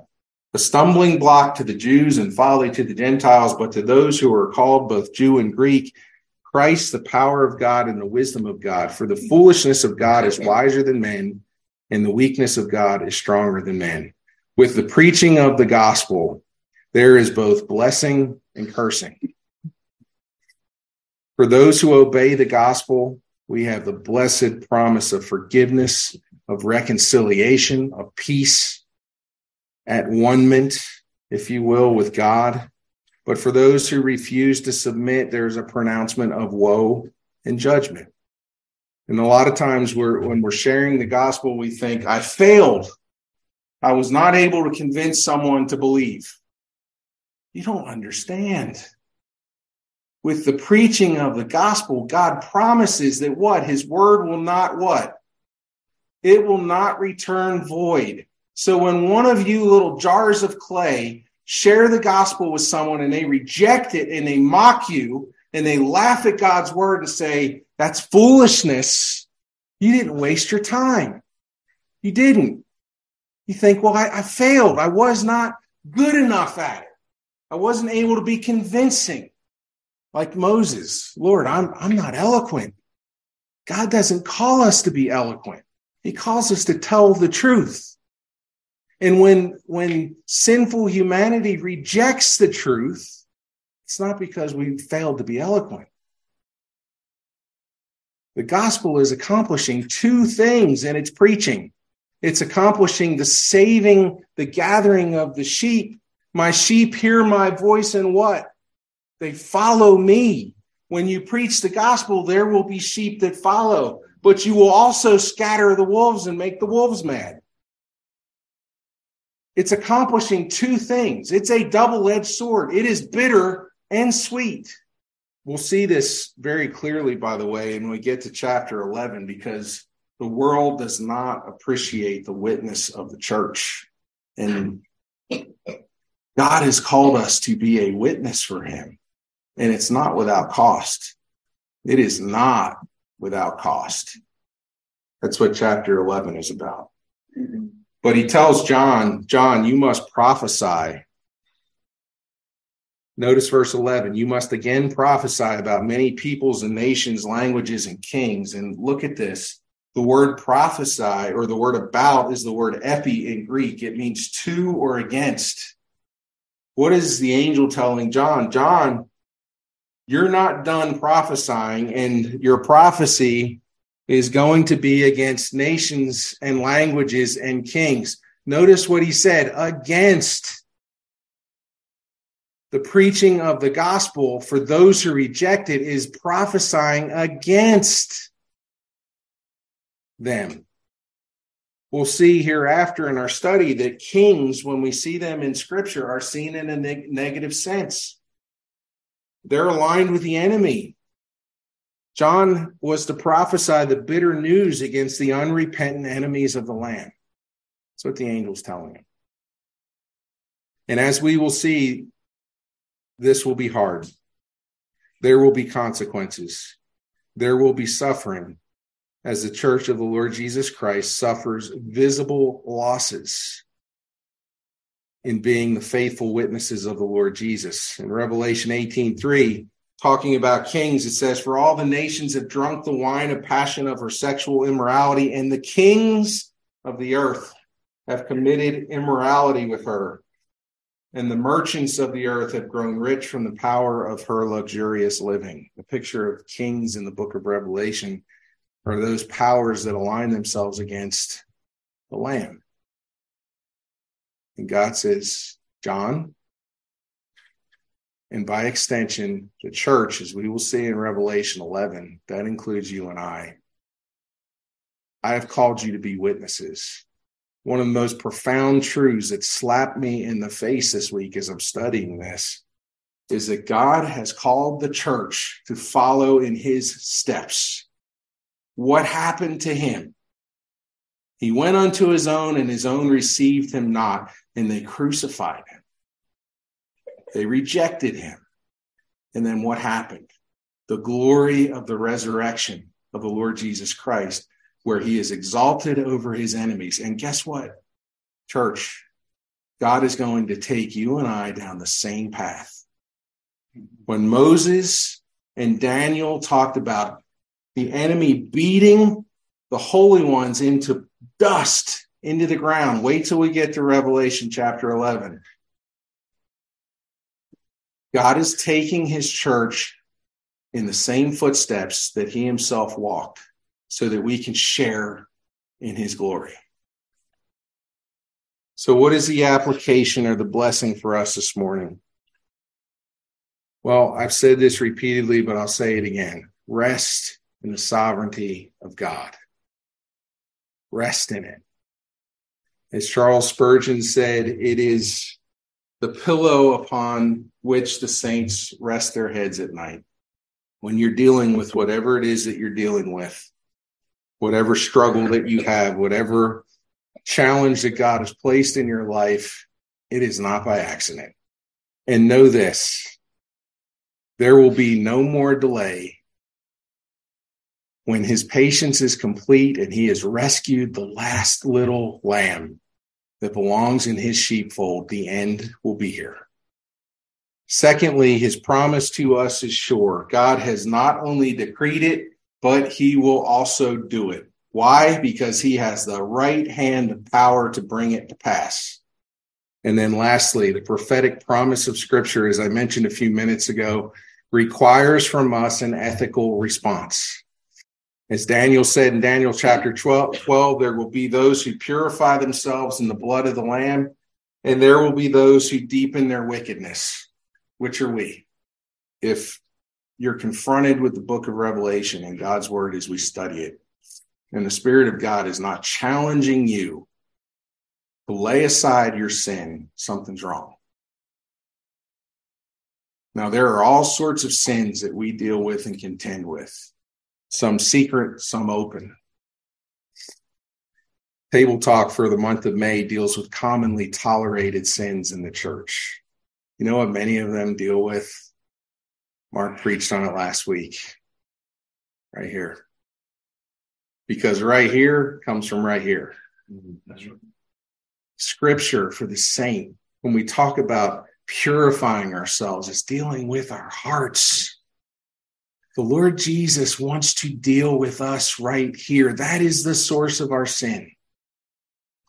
a stumbling block to the Jews and folly to the Gentiles, but to those who are called both Jew and Greek, Christ, the power of God and the wisdom of God. For the foolishness of God is wiser than men, and the weakness of God is stronger than men. With the preaching of the gospel, there is both blessing and cursing. For those who obey the gospel, we have the blessed promise of forgiveness, of reconciliation, of peace at one if you will, with God. But for those who refuse to submit, there's a pronouncement of woe and judgment. And a lot of times we're, when we're sharing the gospel, we think, I failed. I was not able to convince someone to believe. You don't understand. With the preaching of the gospel, God promises that what? His word will not what? It will not return void. So when one of you little jars of clay share the gospel with someone and they reject it and they mock you and they laugh at God's word and say, that's foolishness, you didn't waste your time. You didn't. You think, well, I, I failed. I was not good enough at it. I wasn't able to be convincing like Moses. Lord, I'm, I'm not eloquent. God doesn't call us to be eloquent. He calls us to tell the truth. And when, when sinful humanity rejects the truth, it's not because we failed to be eloquent. The gospel is accomplishing two things in its preaching. It's accomplishing the saving, the gathering of the sheep. My sheep hear my voice and what? They follow me. When you preach the gospel, there will be sheep that follow, but you will also scatter the wolves and make the wolves mad. It's accomplishing two things. It's a double edged sword. It is bitter and sweet. We'll see this very clearly, by the way, when we get to chapter 11, because the world does not appreciate the witness of the church. And God has called us to be a witness for him. And it's not without cost. It is not without cost. That's what chapter 11 is about. Mm-hmm. But he tells John, John, you must prophesy. Notice verse 11. You must again prophesy about many peoples and nations, languages, and kings. And look at this. The word prophesy or the word about is the word epi in Greek. It means to or against. What is the angel telling John? John, you're not done prophesying, and your prophecy is going to be against nations and languages and kings. Notice what he said against the preaching of the gospel for those who reject it is prophesying against them. We'll see hereafter in our study that kings, when we see them in scripture, are seen in a neg- negative sense. They're aligned with the enemy. John was to prophesy the bitter news against the unrepentant enemies of the land. That's what the angel's telling him. And as we will see, this will be hard. There will be consequences. There will be suffering as the church of the Lord Jesus Christ suffers visible losses. in being the faithful witnesses of the Lord Jesus. In Revelation 18 3, talking about kings, it says, For all the nations have drunk the wine of passion of her sexual immorality, and the kings of the earth have committed immorality with her. And the merchants of the earth have grown rich from the power of her luxurious living. The picture of kings in the book of Revelation are those powers that align themselves against the Lamb. And God says, John, and by extension, the church, as we will see in Revelation 11, that includes you and I. I have called you to be witnesses. One of the most profound truths that slapped me in the face this week as I'm studying this is that God has called the church to follow in his steps. What happened to him? He went unto his own, and his own received him not, and they crucified him. They rejected him. And then what happened? The glory of the resurrection of the Lord Jesus Christ, where he is exalted over his enemies. And guess what? Church, God is going to take you and I down the same path. When Moses and Daniel talked about the enemy beating the holy ones into dust, into the ground, wait till we get to Revelation chapter 11. God is taking his church in the same footsteps that he himself walked so that we can share in his glory. So, what is the application or the blessing for us this morning? Well, I've said this repeatedly, but I'll say it again rest in the sovereignty of God. Rest in it. As Charles Spurgeon said, it is the pillow upon which the saints rest their heads at night. When you're dealing with whatever it is that you're dealing with, whatever struggle that you have, whatever challenge that God has placed in your life, it is not by accident. And know this there will be no more delay when his patience is complete and he has rescued the last little lamb that belongs in his sheepfold, the end will be here. Secondly, his promise to us is sure. God has not only decreed it, but he will also do it. Why? Because he has the right hand of power to bring it to pass. And then lastly, the prophetic promise of scripture, as I mentioned a few minutes ago, requires from us an ethical response. As Daniel said in Daniel chapter 12, 12, there will be those who purify themselves in the blood of the Lamb, and there will be those who deepen their wickedness. Which are we? If you're confronted with the book of Revelation and God's word as we study it, and the Spirit of God is not challenging you to lay aside your sin, something's wrong. Now, there are all sorts of sins that we deal with and contend with some secret, some open. Table Talk for the month of May deals with commonly tolerated sins in the church. You know what many of them deal with? Mark preached on it last week, right here. Because right here comes from right here. Scripture for the saint, when we talk about purifying ourselves, is dealing with our hearts the Lord Jesus wants to deal with us right here. That is the source of our sin.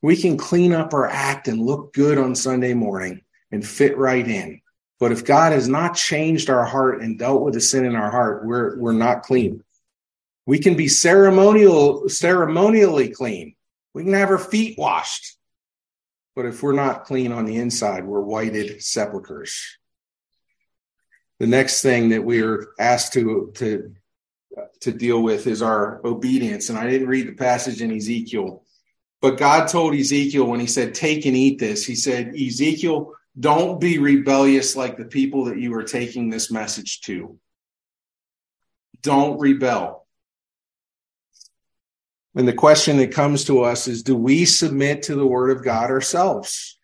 We can clean up our act and look good on Sunday morning and fit right in. But if God has not changed our heart and dealt with the sin in our heart, we're, we're not clean. We can be ceremonial, ceremonially clean. We can have our feet washed. But if we're not clean on the inside, we're whited sepulchres the next thing that we are asked to to to deal with is our obedience. And I didn't read the passage in Ezekiel, but God told Ezekiel when he said, Take and eat this, he said, Ezekiel, don't be rebellious like the people that you are taking this message to. Don't rebel. And the question that comes to us is do we submit to the word of God ourselves?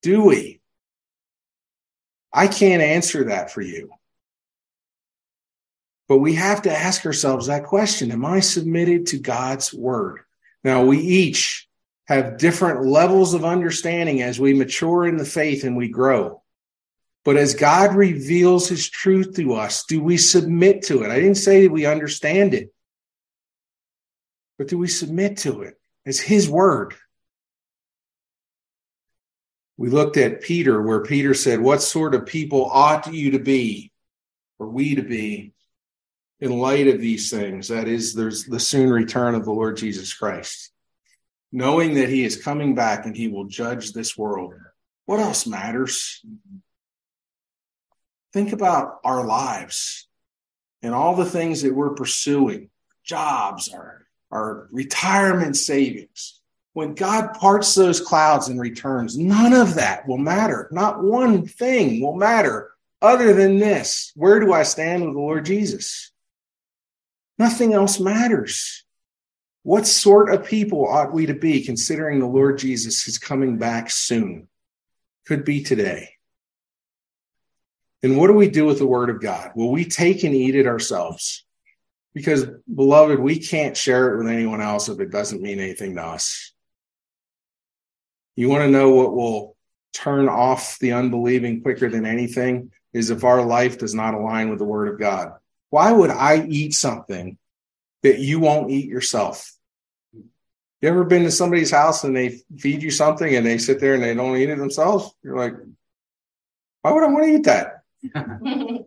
Do we? I can't answer that for you. But we have to ask ourselves that question Am I submitted to God's word? Now, we each have different levels of understanding as we mature in the faith and we grow. But as God reveals his truth to us, do we submit to it? I didn't say that we understand it, but do we submit to it as his word? We looked at Peter, where Peter said, What sort of people ought you to be, or we to be, in light of these things? That is, there's the soon return of the Lord Jesus Christ knowing that he is coming back and he will judge this world. What else matters? Think about our lives and all the things that we're pursuing jobs, our, our retirement savings. When God parts those clouds and returns, none of that will matter. Not one thing will matter other than this. Where do I stand with the Lord Jesus? Nothing else matters. What sort of people ought we to be considering the Lord Jesus is coming back soon? Could be today. And what do we do with the word of God? Will we take and eat it ourselves? Because, beloved, we can't share it with anyone else if it doesn't mean anything to us. You want to know what will turn off the unbelieving quicker than anything is if our life does not align with the word of God. Why would I eat something that you won't eat yourself? You ever been to somebody's house and they feed you something and they sit there and they don't eat it themselves? You're like, why would I want to eat that?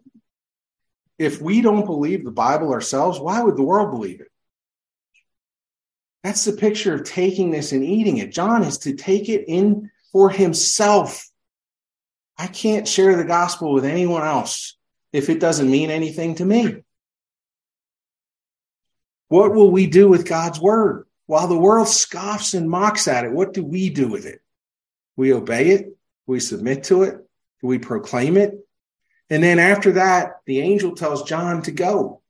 if we don't believe the Bible ourselves, why would the world believe it? That's the picture of taking this and eating it. John is to take it in for himself. I can't share the gospel with anyone else if it doesn't mean anything to me. What will we do with God's word? While the world scoffs and mocks at it, what do we do with it? We obey it, we submit to it, we proclaim it. And then after that, the angel tells John to go.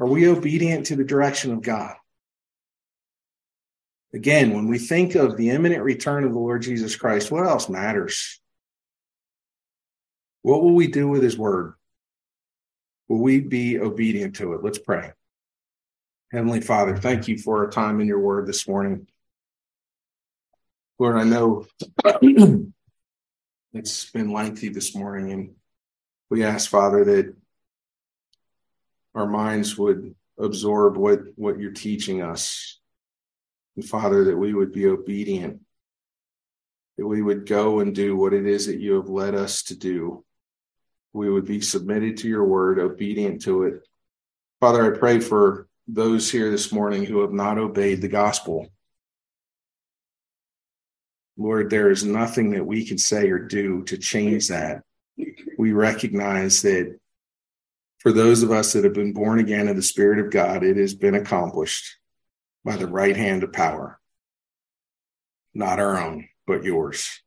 Are we obedient to the direction of God? Again, when we think of the imminent return of the Lord Jesus Christ, what else matters? What will we do with his word? Will we be obedient to it? Let's pray. Heavenly Father, thank you for our time in your word this morning. Lord, I know it's been lengthy this morning, and we ask, Father, that our minds would absorb what, what you're teaching us. And Father, that we would be obedient, that we would go and do what it is that you have led us to do. We would be submitted to your word, obedient to it. Father, I pray for those here this morning who have not obeyed the gospel. Lord, there is nothing that we can say or do to change that. We recognize that for those of us that have been born again in the Spirit of God, it has been accomplished by the right hand of power, not our own, but yours.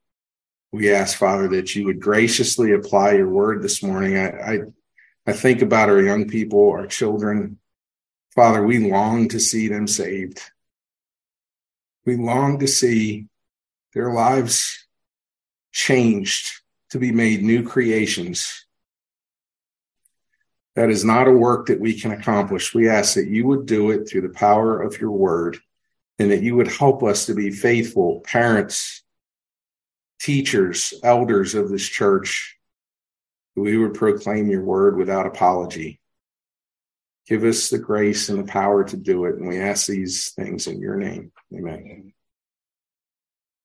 We ask, Father, that you would graciously apply your word this morning. I, I, I think about our young people, our children, Father, we long to see them saved. We long to see their lives changed to be made new creations. That is not a work that we can accomplish. We ask that you would do it through the power of your word and that you would help us to be faithful parents, teachers, elders of this church. We would proclaim your word without apology. Give us the grace and the power to do it. And we ask these things in your name. Amen.